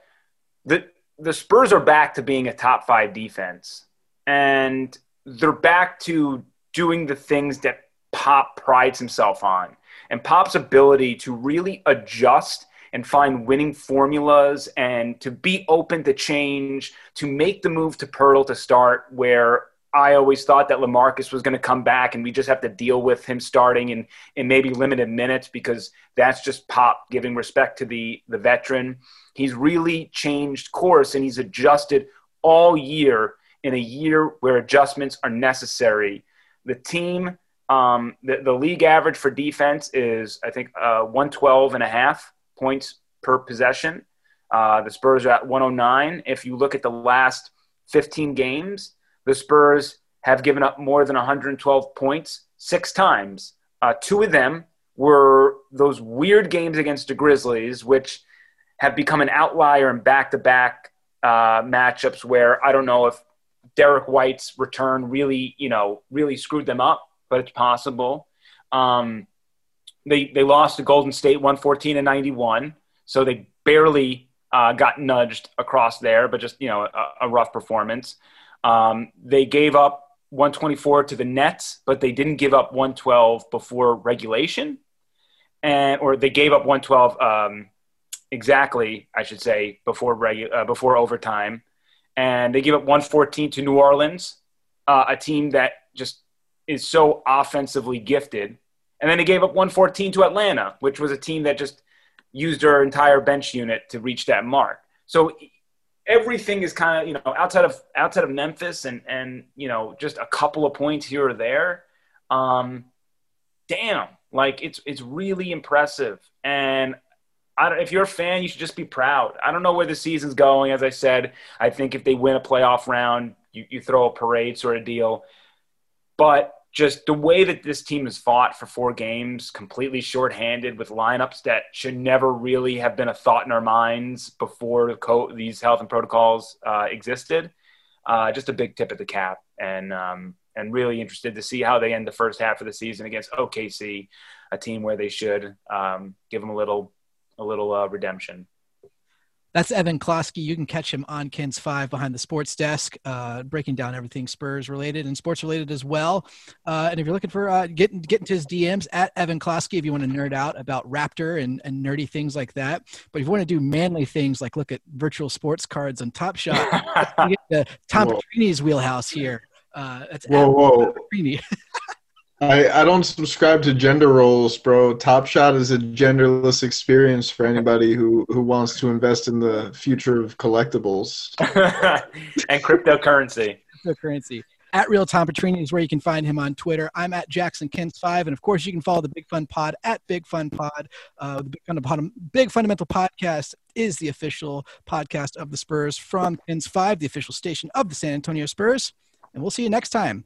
the the Spurs are back to being a top five defense, and they're back to doing the things that Pop prides himself on, and Pop's ability to really adjust and find winning formulas and to be open to change, to make the move to Poeltl to start where I always thought that LaMarcus was going to come back and we just have to deal with him starting in, in maybe limited minutes because that's just pop giving respect to the, the veteran. He's really changed course and he's adjusted all year in a year where adjustments are necessary. The team, um, the, the league average for defense is, I think, uh, 112 and a half points per possession. Uh, the Spurs are at 109. If you look at the last 15 games, the Spurs have given up more than 112 points six times. Uh, two of them were those weird games against the Grizzlies, which have become an outlier in back to back matchups where I don't know if Derrick White's return really, you know, really screwed them up, but it's possible. Um, they, they lost to Golden State 114 and 91, so they barely uh, got nudged across there, but just, you know, a, a rough performance. Um, they gave up 124 to the Nets, but they didn't give up 112 before regulation, and or they gave up 112 um, exactly, I should say, before regu- uh, before overtime, and they gave up 114 to New Orleans, uh, a team that just is so offensively gifted, and then they gave up 114 to Atlanta, which was a team that just used their entire bench unit to reach that mark. So everything is kind of you know outside of outside of Memphis and and you know just a couple of points here or there. Um, damn, like it's it's really impressive, and I don't, if you're a fan, you should just be proud. I don't know where the season's going. As I said, I think if they win a playoff round, you, you throw a parade sort of deal. But just the way that this team has fought for four games, completely shorthanded with lineups that should never really have been a thought in our minds before co- these health and protocols uh, existed. Uh, just a big tip at the cap, and um, and really interested to see how they end the first half of the season against OKC, a team where they should um, give them a little a little uh, redemption. That's Evan Klosky. You can catch him on KENS 5 behind the sports desk, uh, breaking down everything Spurs related and sports related as well. Uh, and if you're looking for uh, getting get into his DMs at Evan Klosky if you want to nerd out about Raptor and, and nerdy things like that. But if you want to do manly things like look at virtual sports cards on Top Shot, you get the Tom Petrini's wheelhouse here. Uh, that's whoa, whoa. I, I don't subscribe to gender roles, bro. Top Shot is a genderless experience for anybody who, who wants to invest in the future of collectibles and cryptocurrency. Cryptocurrency. At Real Tom Petrini is where you can find him on Twitter. I'm at Jackson Kens five, and of course you can follow the Big Fun Pod at Big Fun Pod. Uh, the Big, Fun, Big Fundamental Podcast is the official podcast of the Spurs from KENS five, the official station of the San Antonio Spurs. And we'll see you next time.